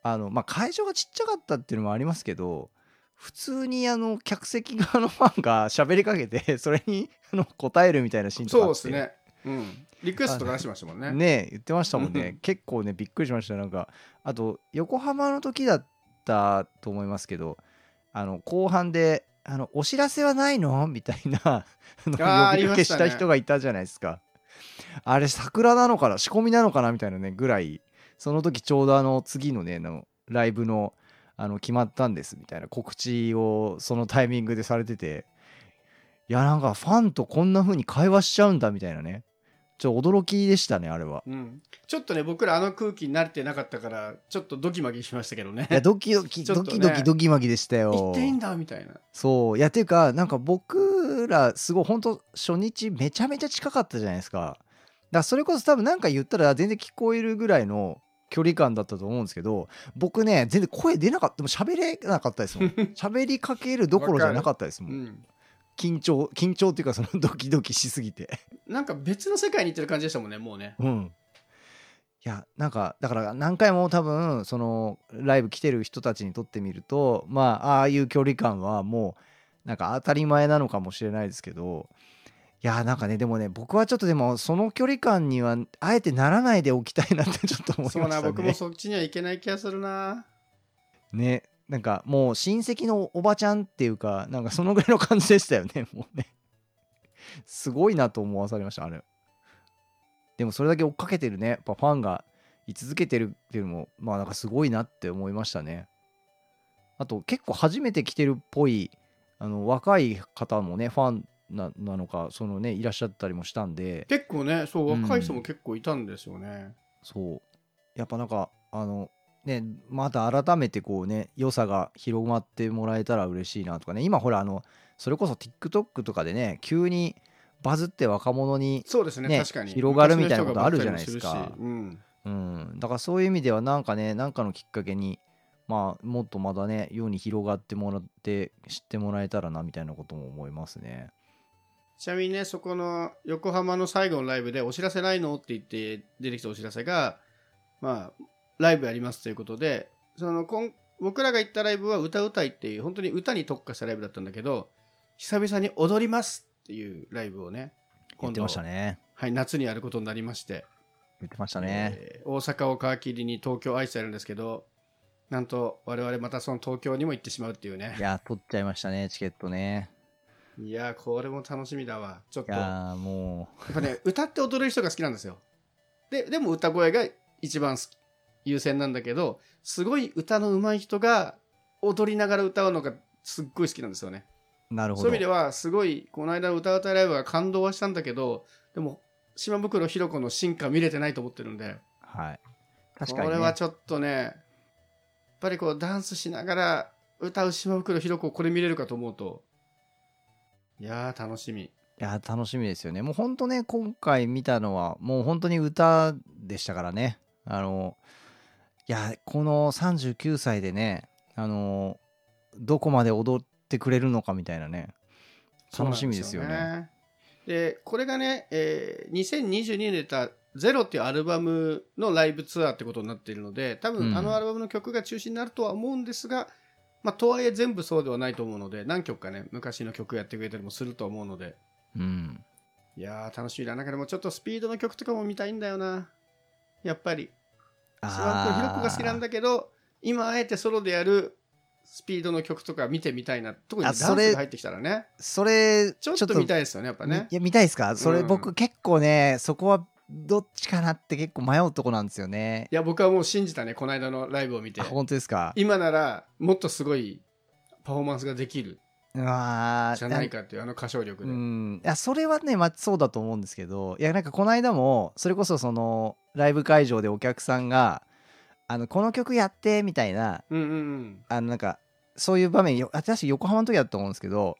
あの、まあ、会場がちっちゃかったっていうのもありますけど普通にあの客席側のファンが喋りかけて [LAUGHS] それにあの答えるみたいなシーンとかあって。そうですね。うん。リクエストとか出してましたもんね。ね言ってましたもんうんね結構ねびっくりしました。なんかあと横浜の時だったと思いますけどあの後半であのお知らせはないの？みたいな [LAUGHS] あの呼びかけした人がいたじゃないですか。あれ桜なのかな？仕込みなのかな？みたいなねぐらいその時ちょうどあの次のねあのライブのあの決まったんですみたいな告知をそのタイミングでされてていやなんかファンとこんな風に会話しちゃうんだみたいなね。ちょっと驚きでしたねあれは。うん、ちょっとね僕らあの空気に慣れてなかったからちょっとドキマキしましたけどね。いやドキドキ、[LAUGHS] ね。ドキドキドキマキでしたよ。行っていいんだみたいな。そう。いやっていうかなんか僕らすごい本当初日めちゃめちゃ近かったじゃないですか。だからそれこそ多分なんか言ったら全然聞こえるぐらいの距離感だったと思うんですけど僕ね全然声出なかったもう喋れなかったですもん。[LAUGHS] 喋りかけるどころじゃなかったですもうんん。緊張緊張っていうかそのドキドキしすぎて。なんか別の世界に行ってる感じでしたもんねもうね。うん。いやなんかだから何回も多分そのライブ来てる人たちにとってみるとまあああいう距離感はもうなんか当たり前なのかもしれないですけどいやなんかねでもね僕はちょっとでもその距離感にはあえてならないでおきたいなって [LAUGHS] ちょっと思いましたね。そうな僕もそっちには行けない気がするな。ねなんかもう親戚のおばちゃんっていうかなんかそのぐらいの感じでしたよね [LAUGHS] もうね。すごいなと思わされましたあれ。でもそれだけ追っかけてるねやっぱファンが居続けてるっていうのもまあなんかすごいなって思いましたね。あと結構初めて来てるっぽいあの若い方もねファンななのかそのねいらっしゃったりもしたんで。結構ねそううん。若い人も結構いたんですよね、そう。やっぱなんかあのねまた改めてこうね良さが広まってもらえたら嬉しいなとかね。今ほらあのそれこそ TikTok とかでね急にバズって若者に、そうですねね確かに。広がるみたいなことあるじゃないですか。昔の人がばっりもするしうん、だからそういう意味ではなんかねなんかのきっかけにまあもっとまだね世に広がってもらって知ってもらえたらなみたいなことも思いますねちなみにねそこの横浜の最後のライブでお知らせないの？って言って出てきたお知らせがまあライブやりますということでその今僕らが行ったライブは歌うたいっていう本当に歌に特化したライブだったんだけど久々に踊りますっていうライブをね言ってましたね。はい、夏にやることになりまして、言ってましたね、えー大阪を皮切りに東京愛してやるんですけどなんと我々またその東京にも行ってしまうっていうね。いや取っちゃいましたねチケットねいやーこれも楽しみだわ。ちょっいと。ややーもっぱね [LAUGHS] 歌って踊れる人が好きなんですよ。ででも歌声が一番好き優先なんだけどすごい歌の上手い人が踊りながら歌うのがすっごい好きなんですよね。うなるほど。そういう意味ではすごいこの間の歌うたいライブが感動はしたんだけどでも島袋ひろ子の進化見れてないと思ってるんで。はい。確かに、ね。これはちょっとね、やっぱりこうダンスしながら歌う島袋ひろ子これ見れるかと思うと、いやー楽しみ。いや、楽しみですよね。もう本当ね、今回見たのは、もう本当に歌でしたからね。あの、いや、この39歳でね、あの、どこまで踊ってくれるのかみたいなね。楽しみですよね。でねで、これがね、えー2022年に出たゼロっていうアルバムのライブツアーってことになっているので、多うん分あのアルバムの曲が中心になるとは思うんですが、まあ、とはいえ全部そうではないと思うので、何曲かね、昔の曲やってくれたりもすると思うので、うん。いやー楽しみだ。なんかでもちょっとスピードの曲とかも見たいんだよな。やっぱり。島袋ひろ子が好きなんだけど、今あえてソロでやるスピードの曲とか見てみたいな。特にダンスが入ってきたらね。それ、ちょっと見たいですよね、やっぱねい。や、見たいですか？それうん僕結構ね、そこはどっちかなって結構迷うとこなんですよね。いや、僕はもう信じたね、この間のライブを見てあ。本当ですか？今なら、もっとすごいパフォーマンスができるうわーじゃないかっていう、あの歌唱力で。うんいやそれはね、まあ、そうだと思うんですけどいやなんかこの間もそれこそそのライブ会場でお客さんがあのこの曲やってみたいなうんうんうん。あのなんかそういう場面よ私横浜の時だと思うんですけど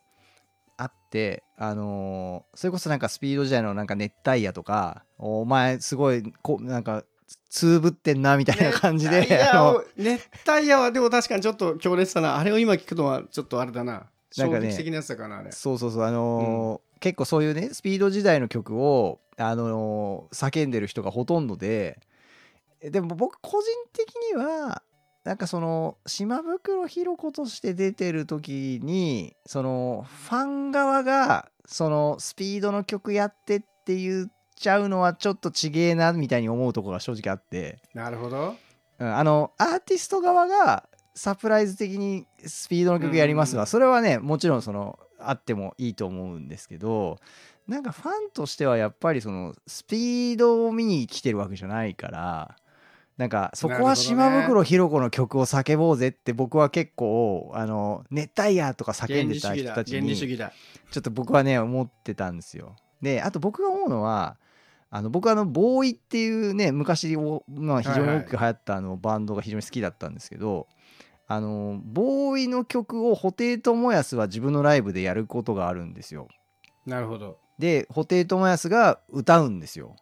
あってあのーそれこそなんかスピード時代のなんか熱帯夜とかお前すごいこなんかつぶってんなみたいな感じで熱帯夜を熱帯夜はでも確かにちょっと強烈だな。あれを今聞くのはちょっとあれだな。なんかね衝撃的なやつだかな、あれ。そうそうそうあのー結構そういうねスピード時代の曲を、あのー叫んでる人がほとんどでえでも僕個人的にはなんかその島袋ひろ子として出てる時にそのファン側がそのスピードの曲やってって言っちゃうのはちょっとちげえなみたいに思うところが正直あって、なるほど。うんあのアーティスト側がサプライズ的にスピードの曲やりますのは、うん。それはねもちろんそのあってもいいと思うんですけどなんかファンとしてはやっぱりそのスピードを見に来てるわけじゃないからなんかそこは島袋ひろ子の曲を叫ぼうぜって僕は結構あの熱帯夜とか叫んでた。人たちに。ちょっと僕はね思ってたんですよ。であと僕が思うのはあの僕はあのボーイっていうね昔を、まあ、非常に大きく流行ったあのバンドが非常に好きだったんですけど、あのボーイの曲を布袋寅泰は自分のライブでやることがあるんですよ。なるほど。で布袋寅泰が歌うんですよ。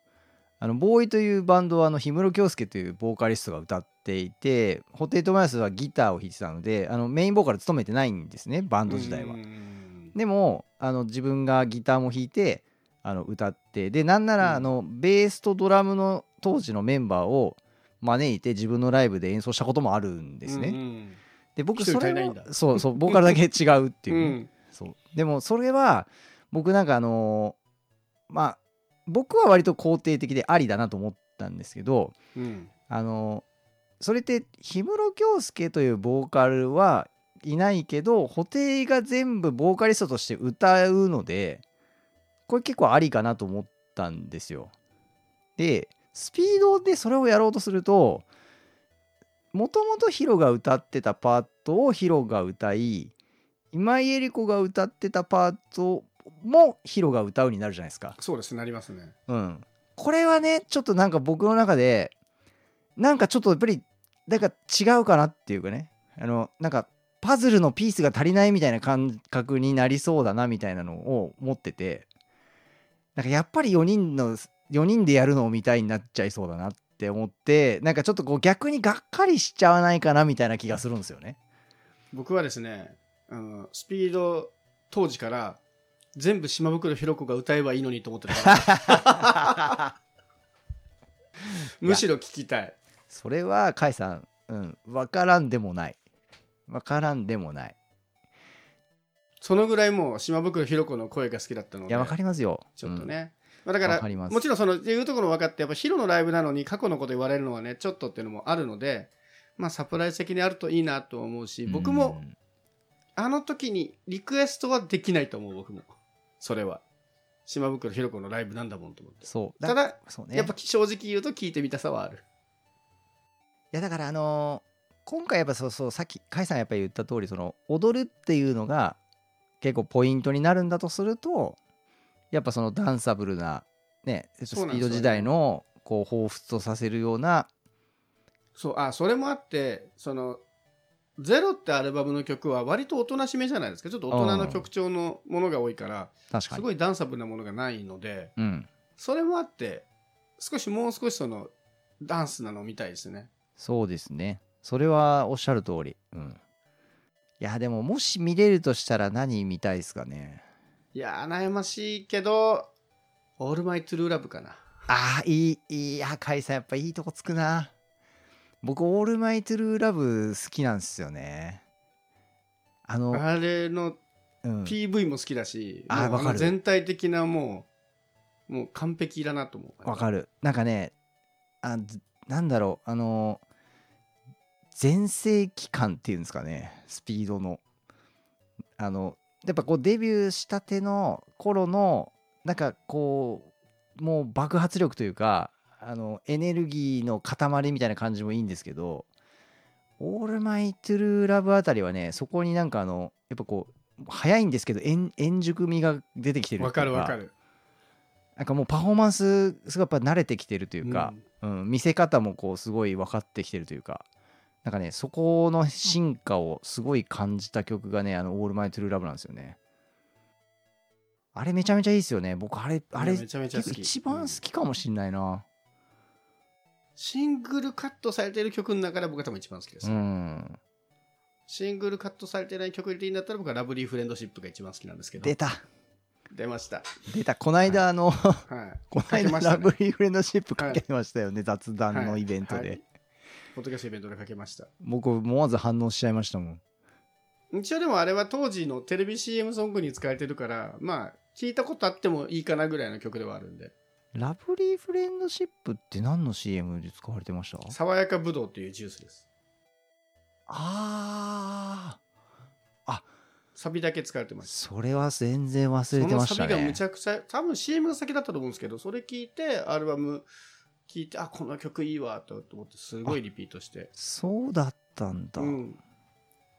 あのボーイというバンドはあの氷室京介というボーカリストが歌っていて布袋寅泰はギターを弾いてたのであのメインボーカル務めてないんですねバンド自体はう。んでもあの自分がギターも弾いてあの歌ってでなんなうんらあの、ベースとドラムの当時のメンバーを招いて自分のライブで演奏したこともあるんですね。で僕それもそうそうボーカルだけ違うっていううね、ん。そうでもそれは僕なんかあのーまあ僕は割と肯定的でありだなと思ったんですけどうん。あのそれって氷室京介というボーカルはいないけど布袋が全部ボーカリストとして歌うのでこれ結構ありかなと思ったんですよ。でスピードでそれをやろうとするともともとヒロが歌ってたパートをヒロが歌い今井絵理子が歌ってたパートもヒロが歌うになるじゃないですか。そうです、なりますね。うん、これはねちょっとなんか僕の中でなんかちょっとやっぱりなんか違うかなっていうかねあのなんかパズルのピースが足りないみたいな感覚になりそうだなみたいなのを持っててなんかやっぱり4人の4人でやるのを見たいになっちゃいそうだなって思ってなんかちょっとこう逆にがっかりしちゃわないかなみたいな気がするんですよね。僕はですね、あのスピード当時から全部島袋ひろ子が歌えばいいのにと思ってたから。[LAUGHS] むしろ聞きたい。それは甲斐さん、うん、分からんでもない。分からんでもない。そのぐらいもう島袋ひろ子の声が好きだったので。いや分かりますよ。ちょっとね。まあだからもちろんその言うところ分かってやっぱヒロのライブなのに過去のこと言われるのはねちょっとっていうのもあるのでまあサプライズ的にあるといいなと思うしうん。僕もあの時にリクエストはできないと思う僕もそれは。島袋ひろ子のライブなんだもんと思って。そう。ただそうね。やっぱ正直言うと聞いてみたさはある。いやだからあのー今回やっぱそうそうさっき甲斐さんやっぱり言った通りその踊るっていうのが結構ポイントになるんだとするとやっぱそのダンサブルなね。スピード時代のこう彷彿とさせるようなそう、あ、それもあって、その、ゼロってアルバムの曲は割とおとなしめじゃないですか。ちょっと大人の曲調のものが多いから、確かに。すごいダンサブルなものがないので、うん。それもあって、少しもう少しその、ダンスなのを見たいですね。そうですね。それはおっしゃる通り。うん。いや、でももし見れるとしたら何見たいですかね。いやー、悩ましいけど、オールマイトゥルーラブかな。ああ、いい、いい、いや、カイさんやっぱいいとこつくな。僕、オールマイトゥルーラブ好きなんですよね。あの、あれのうん、PV も好きだし、もうあーわかるの全体的なもう、もう完璧だなと思う。わかる。なんかね、あずなんだろう、あの、全盛期感っていうんですかね、スピードの。あの、やっぱこうデビューしたての頃の、なんかこう、もう爆発力というか、あの、エネルギーの塊みたいな感じもいいんですけど、オールマイトゥルーラブあたりはね、そこになんかあの、やっぱこう、早いんですけど、円円熟味が出てきてるわかるわかる。なんかもうパフォーマンスすごいやっぱ慣れてきてるというか、うん。見せ方もこうすごい分かってきてるというかなんかねそこの進化をすごい感じた曲がねあの「オールマイトゥルーラブなんですよね。あれめちゃめちゃいいですよね。僕あれあれ一番好きかもしんないなシングルカットされてる曲の中で僕は多分一番好きです。うんシングルカットされてない曲入れていいんだったら僕はラブリーフレンドシップが一番好きなんですけど。出た出ました。出たこないだあの、はい。こかないだラけましたねブリーフレンドシップかけてましたよね、雑談のイベントで、はいポッドキャストイベントでかけました。僕思わず反応しちゃいましたもん一応でもあれは当時のテレビ CM ソングに使われてるから、まあ、聞いたことあってもいいかなぐらいの曲ではあるんで。ラブリーフレンドシップって何の CM で使われてました？爽やかぶどうっていうジュースです。ああサビだけ使われてます。それは全然忘れてましたねサビがむち。ゃくちゃ、多分 CM が先だったと思うんですけど、それ聞いて、アルバム聞いて、あ、この曲いいわ、と思って、すごいリピートして。そうだったんだ。うん。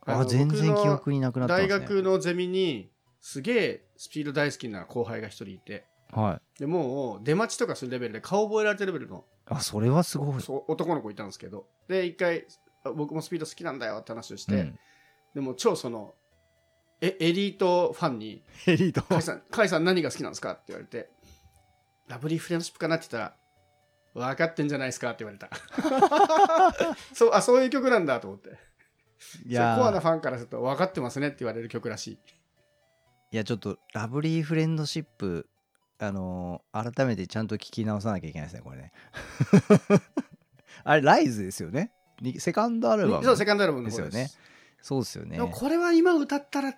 あの全然記憶になくなってます大ね。学のゼミに、すげえスピード大好きな後輩が一人いて、はい。でもう出待ちとかするレベルで顔覚えられてるレベルのあ、それはすごい。そう男の子いたんですけど、で、一回、あ僕もスピード好きなんだよって話をして、うんでも超その、え、エリートファンに、エリート。カイさん、カイさん何が好きなんですかって言われて、ラブリーフレンドシップかなって言ったら、分かってんじゃないですかって言われた。[LAUGHS] そう、あ、そういう曲なんだと思って。いそうコアなやファンからすると分かってますねって言われる曲らしい。いや、ちょっと、ラブリーフレンドシップ、あのー改めてちゃんと聞き直さなきゃいけないですね、これね。[LAUGHS] あれ、ライズですよね？にセカンドアルバム？そう、セカンドアルバムのですよね。そうですよねこれは今歌ったら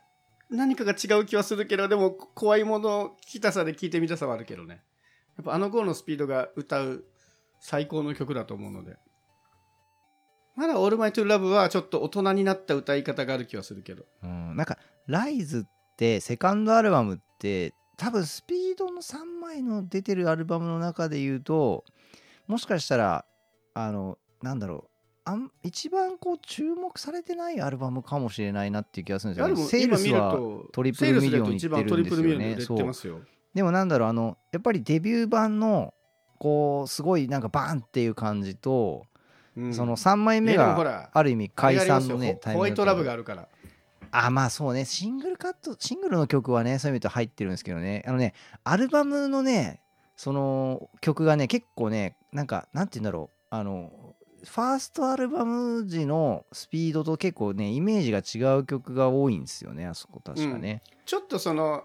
何かが違う気はするけど、でも怖いもの聞きたさで聞いてみたさはあるけどね。やっぱあの頃のスピードが歌う最高の曲だと思うので。まだ ALL MY TRUE LOVE はちょっと大人になった歌い方がある気はするけど。うん、なんか、 RISEって、セカンドアルバムって、多分スピードの3枚の出てるアルバムの中で言うと、もしかしたら、あの、なんだろう、あん一番こう注目されてないアルバムかもしれないなっていう気がするんですよね。セールスはと、トリプルミリオンいってるんですよね。出てますよ。でもなんだろう、あの、やっぱりデビュー版の、こう、すごいなんかバーンっていう感じと、うんその3枚目がらある意味解散のね、ホホワイトラブがああるから。あまあそうね。シングルカットシングルの曲はねそういう意味で入ってるんですけどね。あのねアルバムのねその曲がね結構ねなんかなんて言うんだろう。あのファーストアルバム時のスピードと結構ねイメージが違う曲が多いんですよねあそこ確かね、ちょっとその、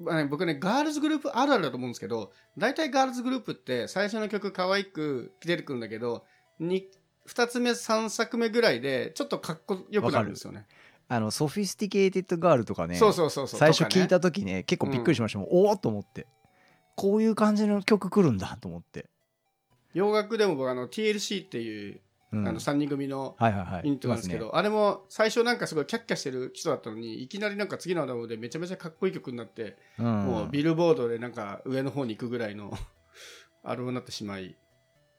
まあね僕ね、ガールズグループあるあるだと思うんですけど、大体ガールズグループって最初の曲可愛く出てくるんだけど、に2つ目、3作目ぐらいで、ちょっとかっこよくなるんですよね。あの Sophisticated Girl とかねそうそうそうそう。最初聞いた時ね結構びっくりしました。もん、おおっと思って。こういう感じの曲来るんだと思って、洋楽でも僕あの TLC っていう、うん。あの3人組のはいはいはい。ユニットなんですけど、あれも最初なんかすごいキャッキャしてる人だったのにいきなりなんか次のアルバムでめちゃめちゃかっこいい曲になって、うん。もうビルボードでなんか上の方に行くぐらいの [LAUGHS] アルバムになってしまい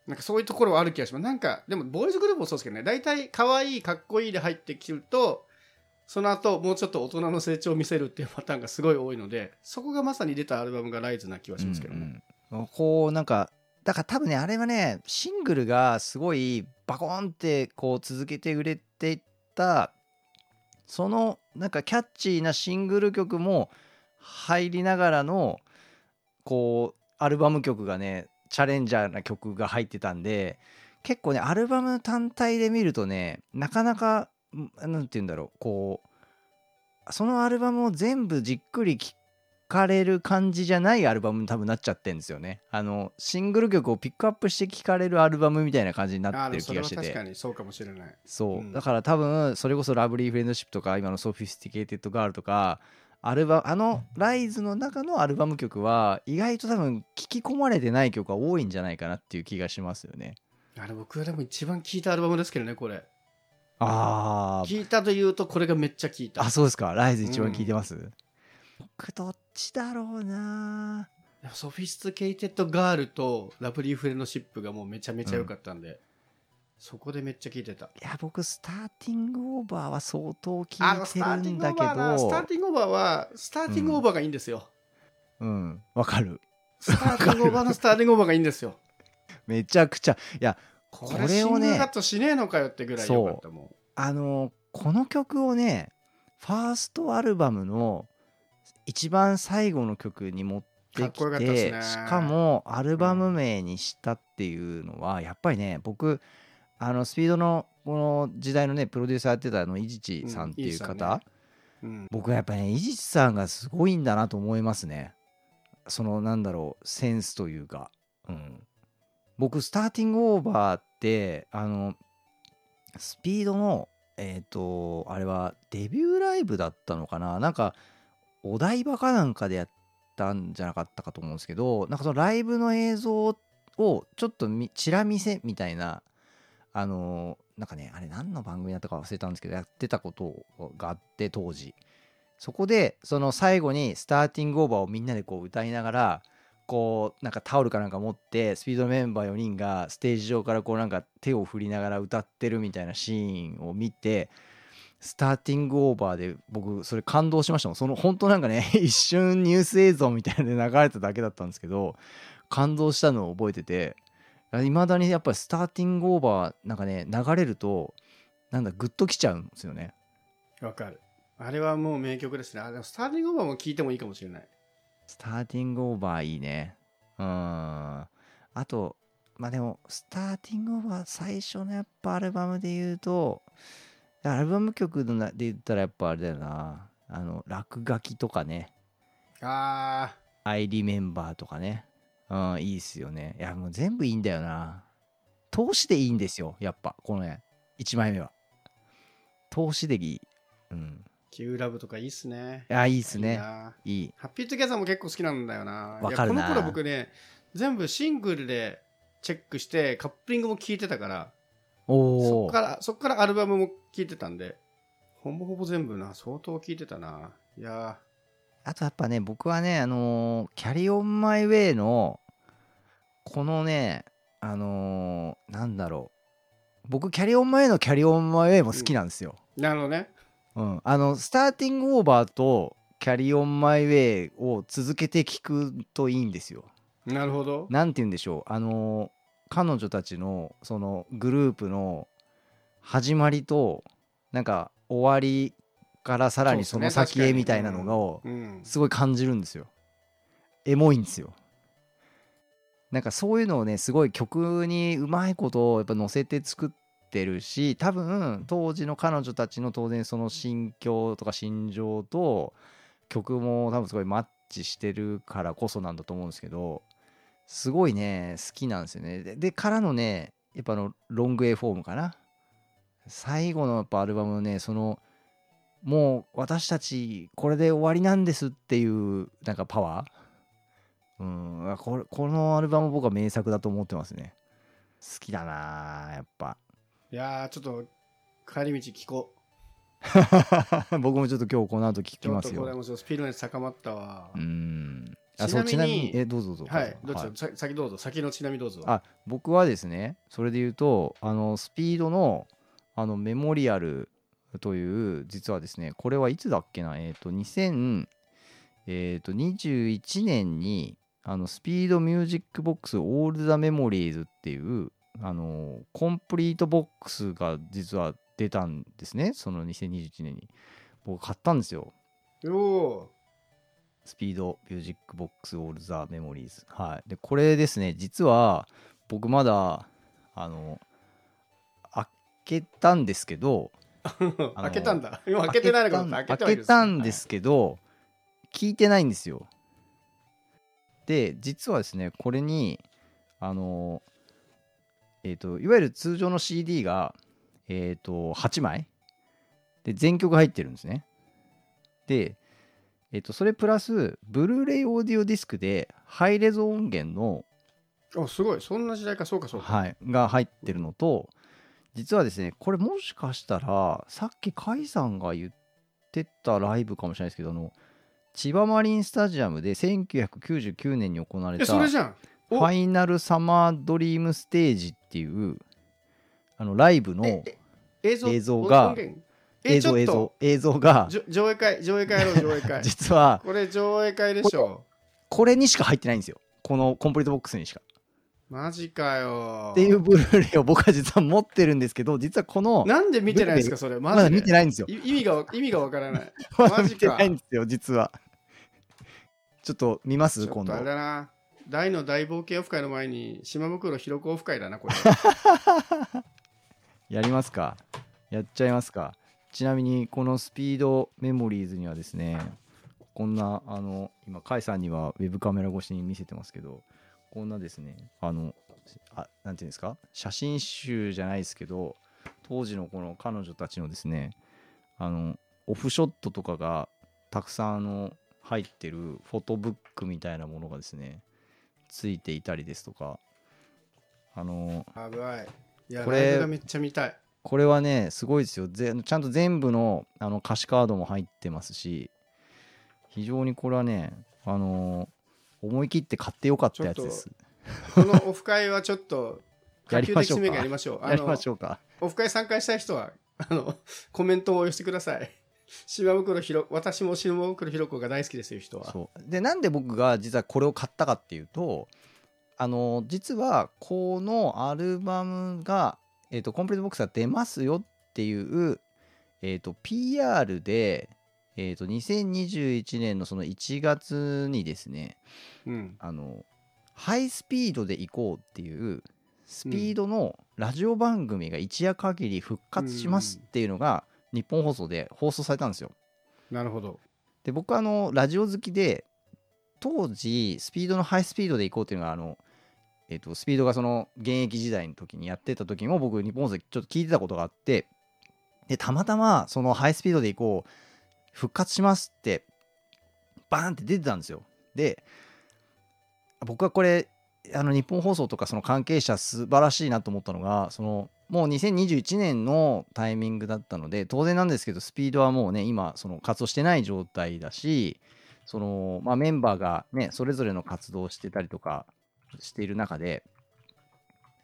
なんかそういうところはある気がします。なんかでもボーイズグループもそうですけどね。大体可愛いかっこいいで入ってくるとその後もうちょっと大人の成長を見せるっていうパターンがすごい多いのでそこがまさに出たアルバムがライズな気はしますけどね、うんうん。こうなんかだから多分ねあれはねシングルがすごいバコーンってこう続けて売れていったそのなんかキャッチーなシングル曲も入りながらのこうアルバム曲がねチャレンジャーな曲が入ってたんで結構ねアルバム単体で見るとねなかなか何て言うんだろうこうそのアルバムを全部じっくり聴かれる感じじゃないアルバムに多分なっちゃってんですよね。あのシングル曲をピックアップして聴かれるアルバムみたいな感じになってる気がしてて。確かにそうかもしれない。そう、うん。だから多分それこそ Lovely Friendship とか今の Sophisticated Girl とかアルバあのライズの中のアルバム曲は意外と多分聞き込まれてない曲が多いんじゃないかなっていう気がしますよね。あれ僕はでも一番聴いたアルバムですけどねこれあー。聞いたというとこれがめっちゃ聞いた。あそうですか。 RISE一番聞いてます、僕どっちだろうな。 Sophisticated Girlと Lovely Friendship がもうめちゃめちゃ良かったんで、そこでめっちゃ聞いてた。いや僕 Starting Overは相当聞いてるんだけーバーなスターどティングオーバーは Starting Overがいいんですよ、うん。わかる。スターティングオーバーのスターティングオーバーがいいんですよ。[LAUGHS] めちゃくちゃ。いやここれをねねカットしねえのかよってぐらい良かったもん。あのこの曲をねファーストアルバムの一番最後の曲に持ってきてね。しかもアルバム名にしたっていうのはやっぱりね僕あのスピードのこの時代のねプロデューサーやってたあの伊地知さんっていううんね。うん。僕はやっぱね伊地知さんがすごいんだなと思いますね。そのなんだろうセンスというか、うん、僕スターティングオーバーってあのスピードのえっ、とあれはデビューライブだったのかな？なんかお台場かなんかでやったんじゃなかったかと思うんですけどなんかそのライブの映像をちょっとチラ見せみたいなあのなんかねあれ何の番組だったか忘れたんですけどやってたことがあって当時。そこでその最後に「スターティングオーバー」をみんなでこう歌いながらこうなんかタオルかなんか持ってスピードメンバー4人がステージ上からこうなんか手を振りながら歌ってるみたいなシーンを見てスターティングオーバーで僕それ感動しましたもん。その本当なんかね [LAUGHS] 一瞬ニュース映像みたいなので流れただけだったんですけど感動したのを覚えてていまだにやっぱりスターティングオーバーなんかね流れるとなんだグッときちゃうんですよね。わかる。あれはもう名曲ですね。あでもスターティングオーバーも聞いてもいいかもしれない。スターティングオーバーいいね。うん。あと、まあでも、スターティングオーバー最初のやっぱアルバムで言うと、アルバム曲のなで言ったらやっぱあれだよな。あの、落書きとかね。あ I remember とかね。うん、いいっすよね。いや、もう全部いいんだよな。通しでいいんですよ。やっぱ、このね、1枚目は。通しでいい。うん。ー Q ラブとかいいっすねいや、いいっすね。ないい。ハッピートゥギャザーも結構好きなんだよなわかるなこの頃僕ね全部シングルでチェックしてカップリングも聞いてたからそおーっか。らそっからアルバムも聞いてたんでほぼほぼ全部な相当聞いてたないやあとやっぱね、僕はね、あのー Carry On my way の、このね、あのーなんだろう。僕、キャリオンマイウェイのキャリオンマイウェイも好きなんですよ。ーなるほどねうん。あの、スターティングオーバーとキャリオンマイウェイを続けて聞くといいんですよ。なるほどなんて言うんでしょう。あのー彼女たちの、そのグループの始まりと、なんか終わりからさらにその先へみたいなのを、うんすごい感じるんですよ。エモいんですよ。なんかそういうのをね、すごい曲にうまいことをやっぱ乗せて作ってるし、多分当時の彼女たちの当然その心境とか心情と曲も多分すごいマッチしてるからこそなんだと思うんですけど、すごいね、好きなんですよね。で、でからのね、やっぱあのロング A フォームかな。最後のやっぱアルバムのね、そのもう私たちこれで終わりなんですっていうなんかパワーうんこれこのアルバム僕は名作だと思ってますね好きだなやっぱいやーちょっと帰り道聞こ [LAUGHS] 僕もちょっと今日この後聞うきますちょっとこれよもスピード熱高まったわ。うん。あちそうちななみにえどうぞどうぞ。はいどっちはい。先どうぞ。先のちなみどうぞ。あ僕はですねそれで言うとあのスピードのあのメモリアルという実はですねこれはいつだっけな？えっ、と2000えっ、と21年にあの SPEED MUSIC BOX ALL THE MEMORIESっていうあのコンプリートボックスが実は出たんですね。その2021年に。僕買ったんですよ。おお SPEED MUSIC BOX ALL THE MEMORIES。はい。でこれですね。実は僕まだあの開けたんですけど [LAUGHS] ー開けたんだ。今開けてないのか開開けたんですけど、聞いてないんですよ。で、実はですね、これに、あの、えっ、と、いわゆる通常の CD が、えっ、と、8枚。で、全曲入ってるんですね。で、えっ、と、それプラス、ブルーレイオーディオディスクで、ハイレゾ音源のおすごい。そんな時代か。そうかそうか、はい、が入ってるのと実はですねこれもしかしたらさっき甲斐さんが言ってたライブかもしれないですけどあの千葉マリンスタジアムで1999年に行われえたフそれじゃんお。ァイナルサマードリームステージっていうあのライブのえ映像？映像が映像映像映像が上映会上映会やろう [LAUGHS] 上映会。実はこれ上映会でしょ。これにしか入ってないんですよ。このコンプリートボックスにしか。マジかよ。っていうブルーレイを僕は実は持ってるんですけど実はこのなんで見てないんですかそれ？マまだ見てないんですよ。い意味が意味がわからない。[LAUGHS] まだマジか見てないんですよ、実は。ちょっと見ます？今度あれ。だな大の大冒険オフ会の前に島袋広子オフ会だなこれ。[LAUGHS] やりますか。やっちゃいますか。ちなみに、このスピードメモリーズにはですね、こんな、あの、今、甲斐さんにはウェブカメラ越しに見せてますけど、こんなですね、あの、あなんていうんですか？写真集じゃないですけど、当時のこの彼女たちのですね、あの、オフショットとかがたくさんあの入ってるフォトブックみたいなものがですね、ついていたりですとか、あの、危ないいやこれライブがめっちゃ見たいこれはね、すごいですよ。ぜちゃんと全部のあの歌詞カードも入ってますし、非常にこれはね、あのー思い切って買ってよかったやつです。このオフ会はちょっと [LAUGHS] やりましょうかやりましょうあやりまのしょうか。オフ会参加したい人はあのコメントをお寄せください島袋ひろ私も島袋ひろ子が大好きですよ人は。そう。で、なんで僕が実はこれを買ったかっていうと、あのー実はこのアルバムが、えっ、と、コンプリートボックスが出ますよっていう、えっ、と、PR で、えっ、と、2021年のその1月にですね、うん。あのハイスピードで行こうっていうスピードのラジオ番組が一夜限り復活しますっていうのが日本放送で放送されたんですよ。なるほどで僕はあのラジオ好きで当時スピードのハイスピードで行こうっていうのがあの、えっとスピードがその現役時代の時にやってた時も僕日本放送でちょっと聞いてたことがあってでたまたまそのハイスピードで行こう復活しますってバーンって出てたんですよ。で僕はこれあの日本放送とかその関係者素晴らしいなと思ったのがそのもう2021年のタイミングだったので当然なんですけどスピードはもうね今その活動してない状態だしその、まあ、メンバーがねそれぞれの活動をしてたりとかしている中で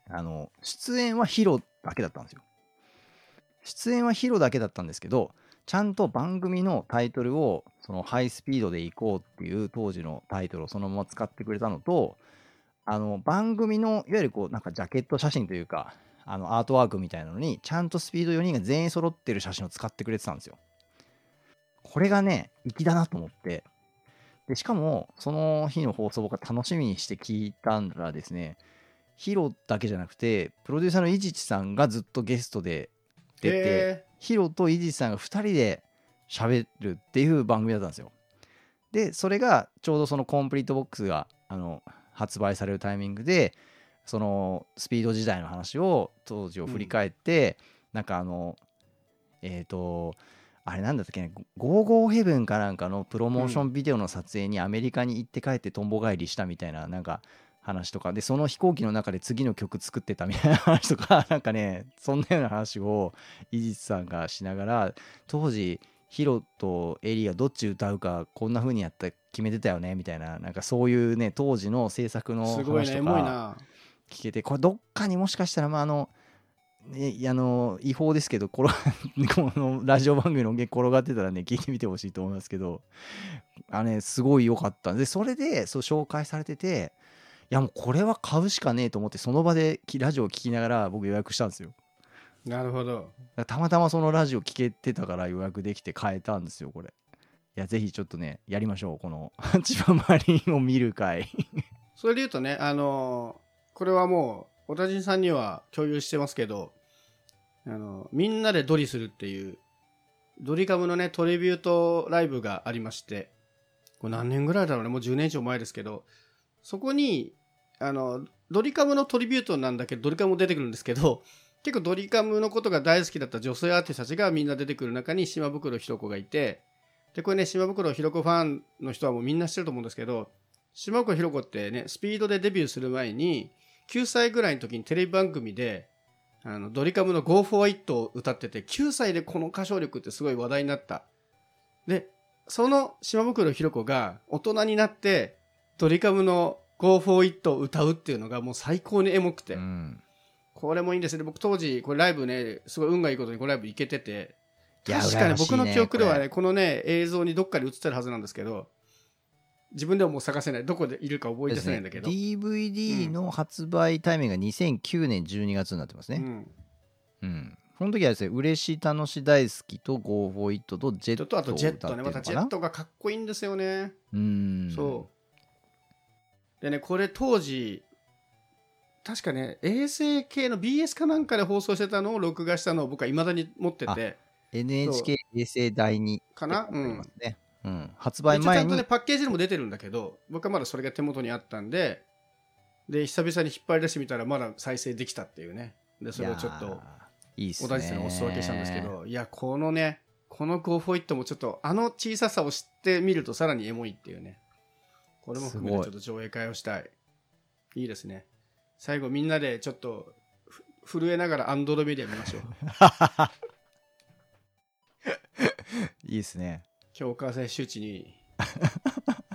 あの出演はヒロだけだったんですよ。出演はヒロだけだったんですけどちゃんと番組のタイトルをそのハイスピードで行こうっていう当時のタイトルをそのまま使ってくれたのとあの番組のいわゆるこうなんかジャケット写真というかあのアートワークみたいなのにちゃんとスピード4人が全員揃ってる写真を使ってくれてたんですよ。これがね粋だなと思ってでしかもその日の放送を僕は楽しみにして聞いたらですねヒロだけじゃなくてプロデューサーの伊地知さんがずっとゲストで出て、えヒロとイジさんが2人で喋るっていう番組だったんですよ。で、それがちょうどそのコンプリートボックスがあの発売されるタイミングで、そのスピード時代の話を当時を振り返って、なんかあの、えっ、と、あれなんだったっけね、ゴーゴーヘブンかなんかのプロモーションビデオの撮影にアメリカに行って帰ってとんぼ返りしたみたいな、なんか話とかでその飛行機の中で次の曲作ってたみたいな話とか [LAUGHS] なんかねそんなような話を伊地知さんがしながら当時ヒロとエリがどっち歌うかこんな風にやった決めてたよねみたいななんかそういうね当時の制作のすごいねエ話とかモいな聞けてこれどっかにもしかしたらまああのね、あの違法ですけど [LAUGHS] このこのラジオ番組の音源転がってたらね聞いてみてほしいと思いますけどあねすごい良かったでそれでそう紹介されててやもうこれは買うしかねえと思ってその場できラジオを聞きながら僕予約したんですよ。なるほど。たまたまそのラジオ聞けてたから予約できて買えたんですよこれ。いやぜひちょっとねやりましょうこの [LAUGHS] 千葉マリンを見る会。[LAUGHS] それで言うとね、あのーこれはもう、小田人さんには共有してますけど、あのみんなでドリするっていう、ドリカムのね、トリビュートライブがありまして、これ何年ぐらいだろうね、もう10年以上前ですけど、そこに、あの、ドリカムのトリビュートなんだけど、ドリカムも出てくるんですけど、結構ドリカムのことが大好きだった女性アーティストたちがみんな出てくる中に島袋ひろ子がいて、で、これね、島袋ひろ子ファンの人はもうみんな知ってると思うんですけど、島袋ひろ子ってね、スピードでデビューする前に、9歳ぐらいの時にテレビ番組で、あの、ドリカムの Go for It を歌ってて、9歳でこの歌唱力ってすごい話題になった。で、その島袋ひろ子が大人になって、ドリカムの Go for It を歌うっていうのがもう最高にエモくて、うんこれもいいんですね。僕当時、これライブね、すごい運がいいことにこのライブ行けてて、確かに僕の記憶ではこね、このね、映像にどっかで映ってるはずなんですけど、自分ではもう探せない。どこでいるか覚えですねてせないんだけど。DVD の発売タイミングが2009年12月になってますね、うん。うんこの時はですね、嬉しい楽し大好きと Go for It とジェットちょっとあとジェットね。またジェットがかっこいいんですよね。うんそう。でね、これ当時、確かね、衛星系の BS かなんかで放送してたのを録画したのを僕は未だに持ってて、NHK 衛星第2かな？うん。ね、うん、発売前にんとね、パッケージでも出てるんだけど、僕はまだそれが手元にあったんで、で、久々に引っ張り出してみたらまだ再生できたっていうね。で、それをちょっと、いいいっすねお大地にお裾分けしたんですけど、いや、このね、この Go for It もちょっと、あの小ささを知ってみるとさらにエモいっていうね。これも含めてちょっと上映会をしたい。いいですね。最後みんなでちょっと、ふ震えながらアンドロメディア見ましょう。[LAUGHS] いいっすね強化性周知に、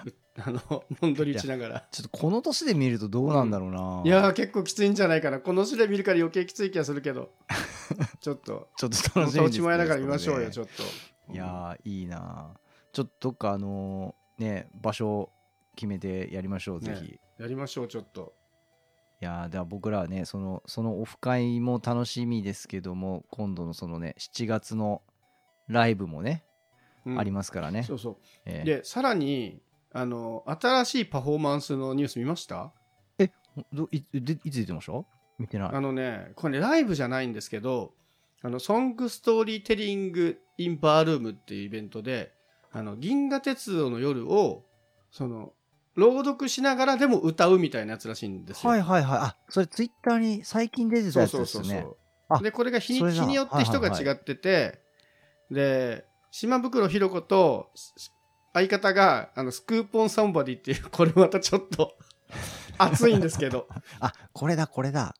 う [LAUGHS] あの、もんどり打ちながら。ちょっとこの年で見るとどうなんだろうな、いやー結構きついんじゃないかな。この年で見るから余計きつい気がするけど。[LAUGHS] ちょっと、ちょっと楽しみです落ち前ながら見ましょうよ、ちょっと。といやーいいなちょっとどっかあのーね場所決めてやりましょう、ねぜひやりましょう、ちょっと。いやーでは僕らはねそのそのオフ会も楽しみですけども今度のそのね7月のライブもね、うんありますからね。そうそう。えーで、さらに、あの、新しいパフォーマンスのニュース見ました？どいでいつ出てました？見てない。あのね、これライブじゃないんですけど、あの、ソングストーリーテリング・イン・バールームっていうイベントで、あの、銀河鉄道の夜を、その、朗読しながらでも歌うみたいなやつらしいんですよ。はいはいはい。あそれツイッターに最近出てたそうやつそうそうそですよねう。あで、これが日に日によって人がはいはい。違ってて、で、島袋ひろ子とす相方が、あの、スクーポンサンバディっていう、[LAUGHS] これまたちょっと [LAUGHS] 熱いんですけど、[LAUGHS] あこれだこれだ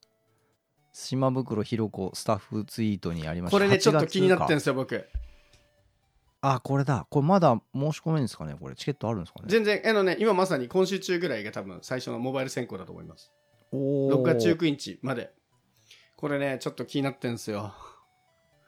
島袋ひろ子スタッフツイートにありましたこれね、ちょっと気になってるんんですよ、僕。あこれだこれまだ申し込めるんですかねこれチケットあるんですかね全然、あのね、今まさに今週中ぐらいが多分最初のモバイル選考だと思います。おー6月19日まで。これね、ちょっと気になってんですよ。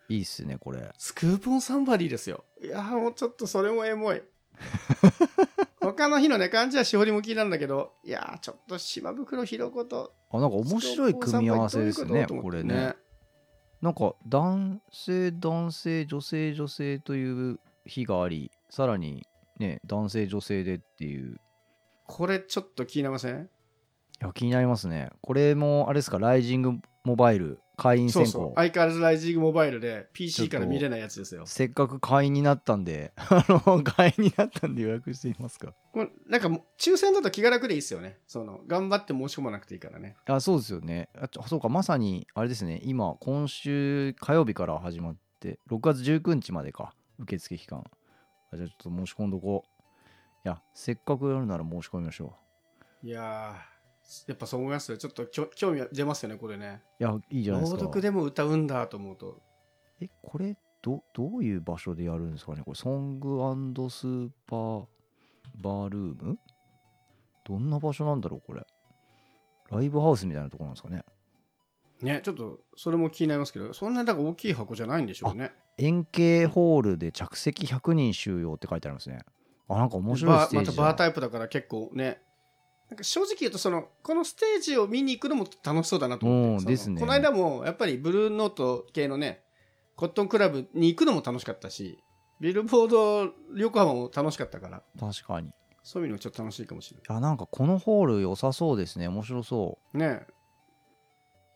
いいっすねこれスクーポンサンバディですよ。いやーもうちょっとそれもエモい。[LAUGHS] 他の日のね、漢字はしほりも気になるんだけど、いやーちょっと島袋ひろ子と、あなんか面白い組み合わせですねどういうこれね。なんか男性男性女性女性という日がありさらにね男性女性でっていうこれちょっと気になりません？いや気になりますねこれもあれですかライジングモバイル会員選考。そうそう。相変わらずライジングモバイルで PC とから見れないやつですよ。せっかく会員になったんで [LAUGHS] あの会員になったんで予約してみますか。これなんか抽選だと気が楽でいいですよね。その、頑張って申し込まなくていいからね。あそうですよね。あそうかまさにあれですね。今今週火曜日から始まって6月19日までか。受付期間。あじゃあちょっと申し込んどこう。いやせっかくやるなら申し込みましょいやー、やっぱそう思いますよ。ちょっと興味出ますよね、これね。ういやいいじゃないですか朗読でも歌うんだと思うと。えこれどどういう場所でやるんですかね？これソングスーパーバールーム？どんな場所なんだろうこれライブハウスみたいなところなんですかね？ね、ちょっとそれも気になりますけど、そんなにだから大きい箱じゃないんでしょうね。円形ホールで着席100人収容って書いてありますねあなんか面白いステージだバータイプだから結構ね、なんか正直言うとそのこのステージを見に行くのも楽しそうだなと思ってですねこの間もやっぱりブルーノート系のねコットンクラブに行くのも楽しかったしビルボード横浜も楽しかったから確かに。いそういうのもちょっと楽しいかもしれや、なんかこのホール良さそうですね。面白そう。ないね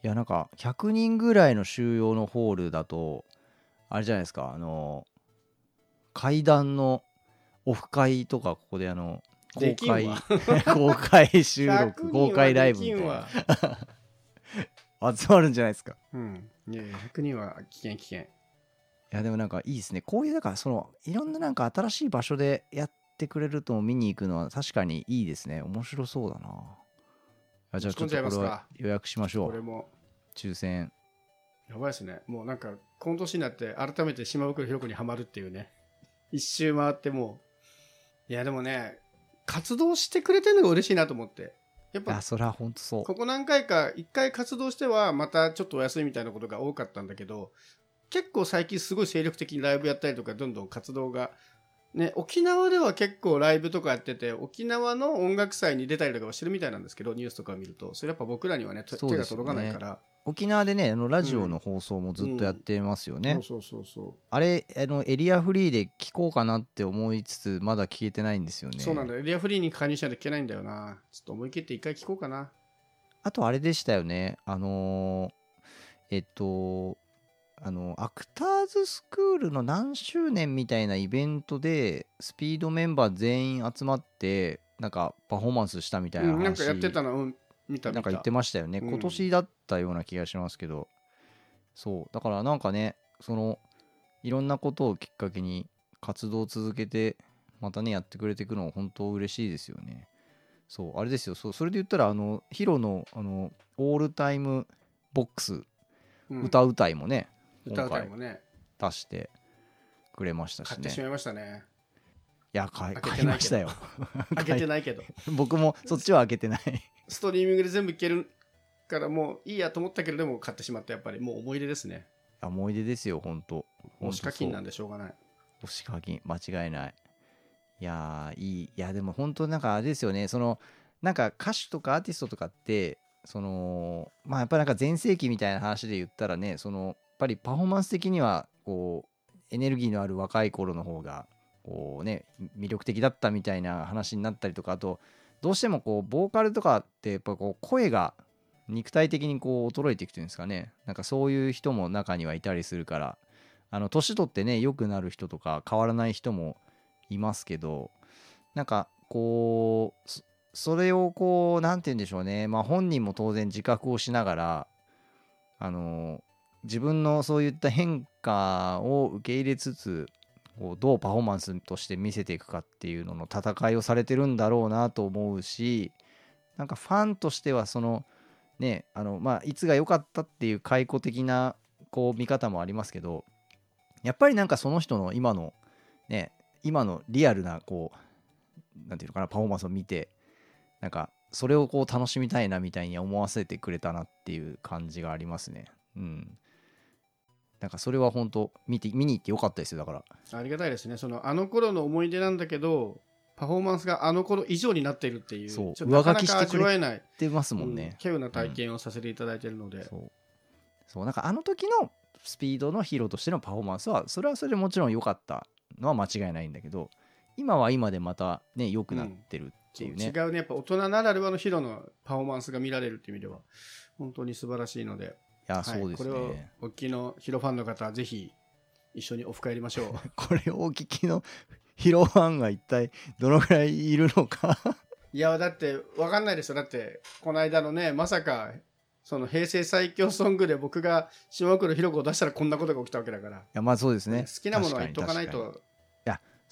いや、なんか100人ぐらいの収容のホールだと、あれじゃないですか、あの、階段のオフ会とか、ここであの、公開わ、[LAUGHS] 公開収100録、公開ライブみたいな。[LAUGHS] 集まるんじゃないですか。うん。いやいや100人は危険危険。いやでもなんかいいですね。こういうだからそのいろんななんか新しい場所でやってくれると見に行くのは確かにいいですね。面白そうだな。あじゃあちょっとこれは予約しましょう。これも。抽選。やばいですね。もうなんかこの年になって改めて島袋ひろ子にはまるっていうね。一周回ってもう。いやでもね活動してくれてるのが嬉しいなと思って。やっぱあそれは本当そう。ここ何回か一回活動してはまたちょっとお休みみたいなことが多かったんだけど結構最近すごい精力的にライブやったりとかどんどん活動がね沖縄では結構ライブとかやってて沖縄の音楽祭に出たりとかはしてるみたいなんですけどニュースとかを見ると。それやっぱ僕らにはね手手がそうですよね。届かないから。沖縄でねあのラジオの放送もずっとやってますよね、そうそうそうそう。あれあのエリアフリーで聞こうかなって思いつつまだ聞けてないんですよね。そうなんだよ。エリアフリーに加入しないといけないんだよな。ちょっと思い切って一回聞こうかな。あとあれでしたよね。あのーえっとあのアクターズスクールの何周年みたいなイベントでスピードメンバー全員集まってなんかパフォーマンスしたみたいな話、うん、なんかやってたの、うん、見た見た。なんか言ってましたよね、うん。今年だったような気がしますけど。そう。だからなんかねそのいろんなことをきっかけに活動を続けてまたねやってくれていくの本当嬉しいですよね。そうあれですよ。そうそれで言ったらあのヒロのあのオールタイムボックスうん。歌うたいもね、歌う今回もね。出してくれましたしね。い買ってしまいましたね。や買い買いましたよ。開けてないけど。[LAUGHS] [LAUGHS] 僕もそっちは開けてない。ストリーミングで全部いけるからもういいやと思ったけれども買ってしまったやっぱりもう思い出ですね。思い出ですよ本当。押し課金なんでしょうがない。押し課金間違いない。いやーいい。いやでも本当なんかあれですよね。そのなんか歌手とかアーティストとかってそのまあやっぱりなんか全盛期みたいな話で言ったらねそのぱりパフォーマンス的にはこうエネルギーのある若い頃の方がこうね魅力的だったみたいな話になったりとかあとどうしてもこうボーカルとかってやっぱこう声が肉体的にこう衰えていくというんですかね。なんかそういう人も中にはいたりするから。あの年取ってね良くなる人とか変わらない人もいますけどなんかこうそそれをこう何て言うんでしょうね。まあ本人も当然自覚をしながらあの自分のそういった変化を受け入れつつこうどうパフォーマンスとして見せていくかっていうのの戦いをされてるんだろうなと思うしなんかファンとしてはそのねあのまあいつが良かったっていう解雇的なこう見方もありますけどやっぱりなんかその人の今のね今のリアルなこうなんていうのかなパフォーマンスを見てなんかそれをこう楽しみたいなみたいに思わせてくれたなっていう感じがありますね。うん。なんかそれは本当見て見に行ってよかったですよだから。ありがたいですね。そのあの頃の思い出なんだけどパフォーマンスがあの頃以上になっているっていうそう。ちょっとなかなか上書きしてくれ味わえない言ってますもんうんね、稀有な体験をさせていただいているので、そう。そう。なんかあの時のスピードのヒーローとしてのパフォーマンスはそれはそれでもちろん良かったのは間違いないんだけど今は今でまたね良くなってるっていうね、違うね。やっぱ大人ならではのヒロのパフォーマンスが見られるっていう意味では本当に素晴らしいので。いやはいそうですね、これをお聞きのヒロファンの方はぜひ一緒にオフ会やりましょう。[LAUGHS] これをお聞きの [LAUGHS] ヒロファンが一体どのぐらいいるのか。[LAUGHS] いやだって分かんないですよだってこの間のねまさかその平成最強ソングで僕が島倉ひろ子を出したらこんなことが起きたわけだから、いやまあそうですね。好きなものは言っとかない確かに。と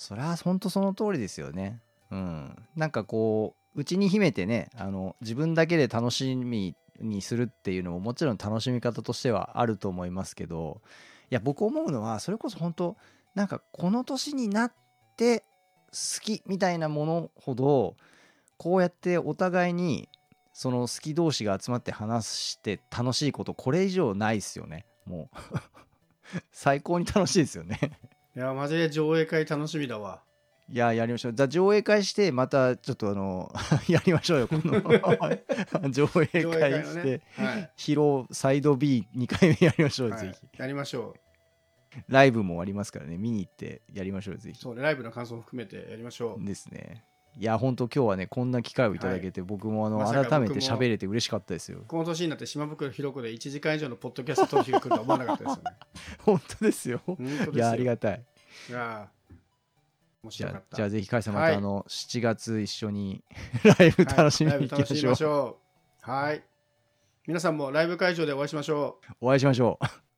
それは本当その通りですよね。うん。なんかこう内に秘めてねあの自分だけで楽しみにするっていうのももちろん楽しみ方としてはあると思いますけどいや僕思うのはそれこそ本当なんかこの年になって好きみたいなものほどこうやってお互いにその好き同士が集まって話して楽しいことこれ以上ないっすよね。もう。[LAUGHS] 最高に楽しいですよね。[LAUGHS] いやマジで上映会楽しみだわ。いや、やりましょう。じゃあ上映会して、またちょっとあの、[LAUGHS] やりましょうよ、この [LAUGHS] 上映会してね、。はい。披露サイド B2 回目やりましょうよ、はいぜひ。やりましょう。ライブもありますからね、見に行ってやりましょうよ、ぜひ。そうね、ライブの感想も含めてやりましょう。ですね。いや、本当今日はね、こんな機会をいただけて、僕もあの、ま改めて喋れて嬉しかったですよ。この年になって島袋ひろ子で1時間以上のポッドキャスト撮る日が来るとは思わなかったですよね。[LAUGHS] 本当ですよ。本当ですよ。いや、ありがたい。いやー面じ白かっ、た。ゃあじゃあぜひ、カイさん、まはいたあの、7月一緒に [LAUGHS] ライブ楽しみに行きましょう。はい。皆さんもライブ会場でお会いしましょう。お会いしましょう。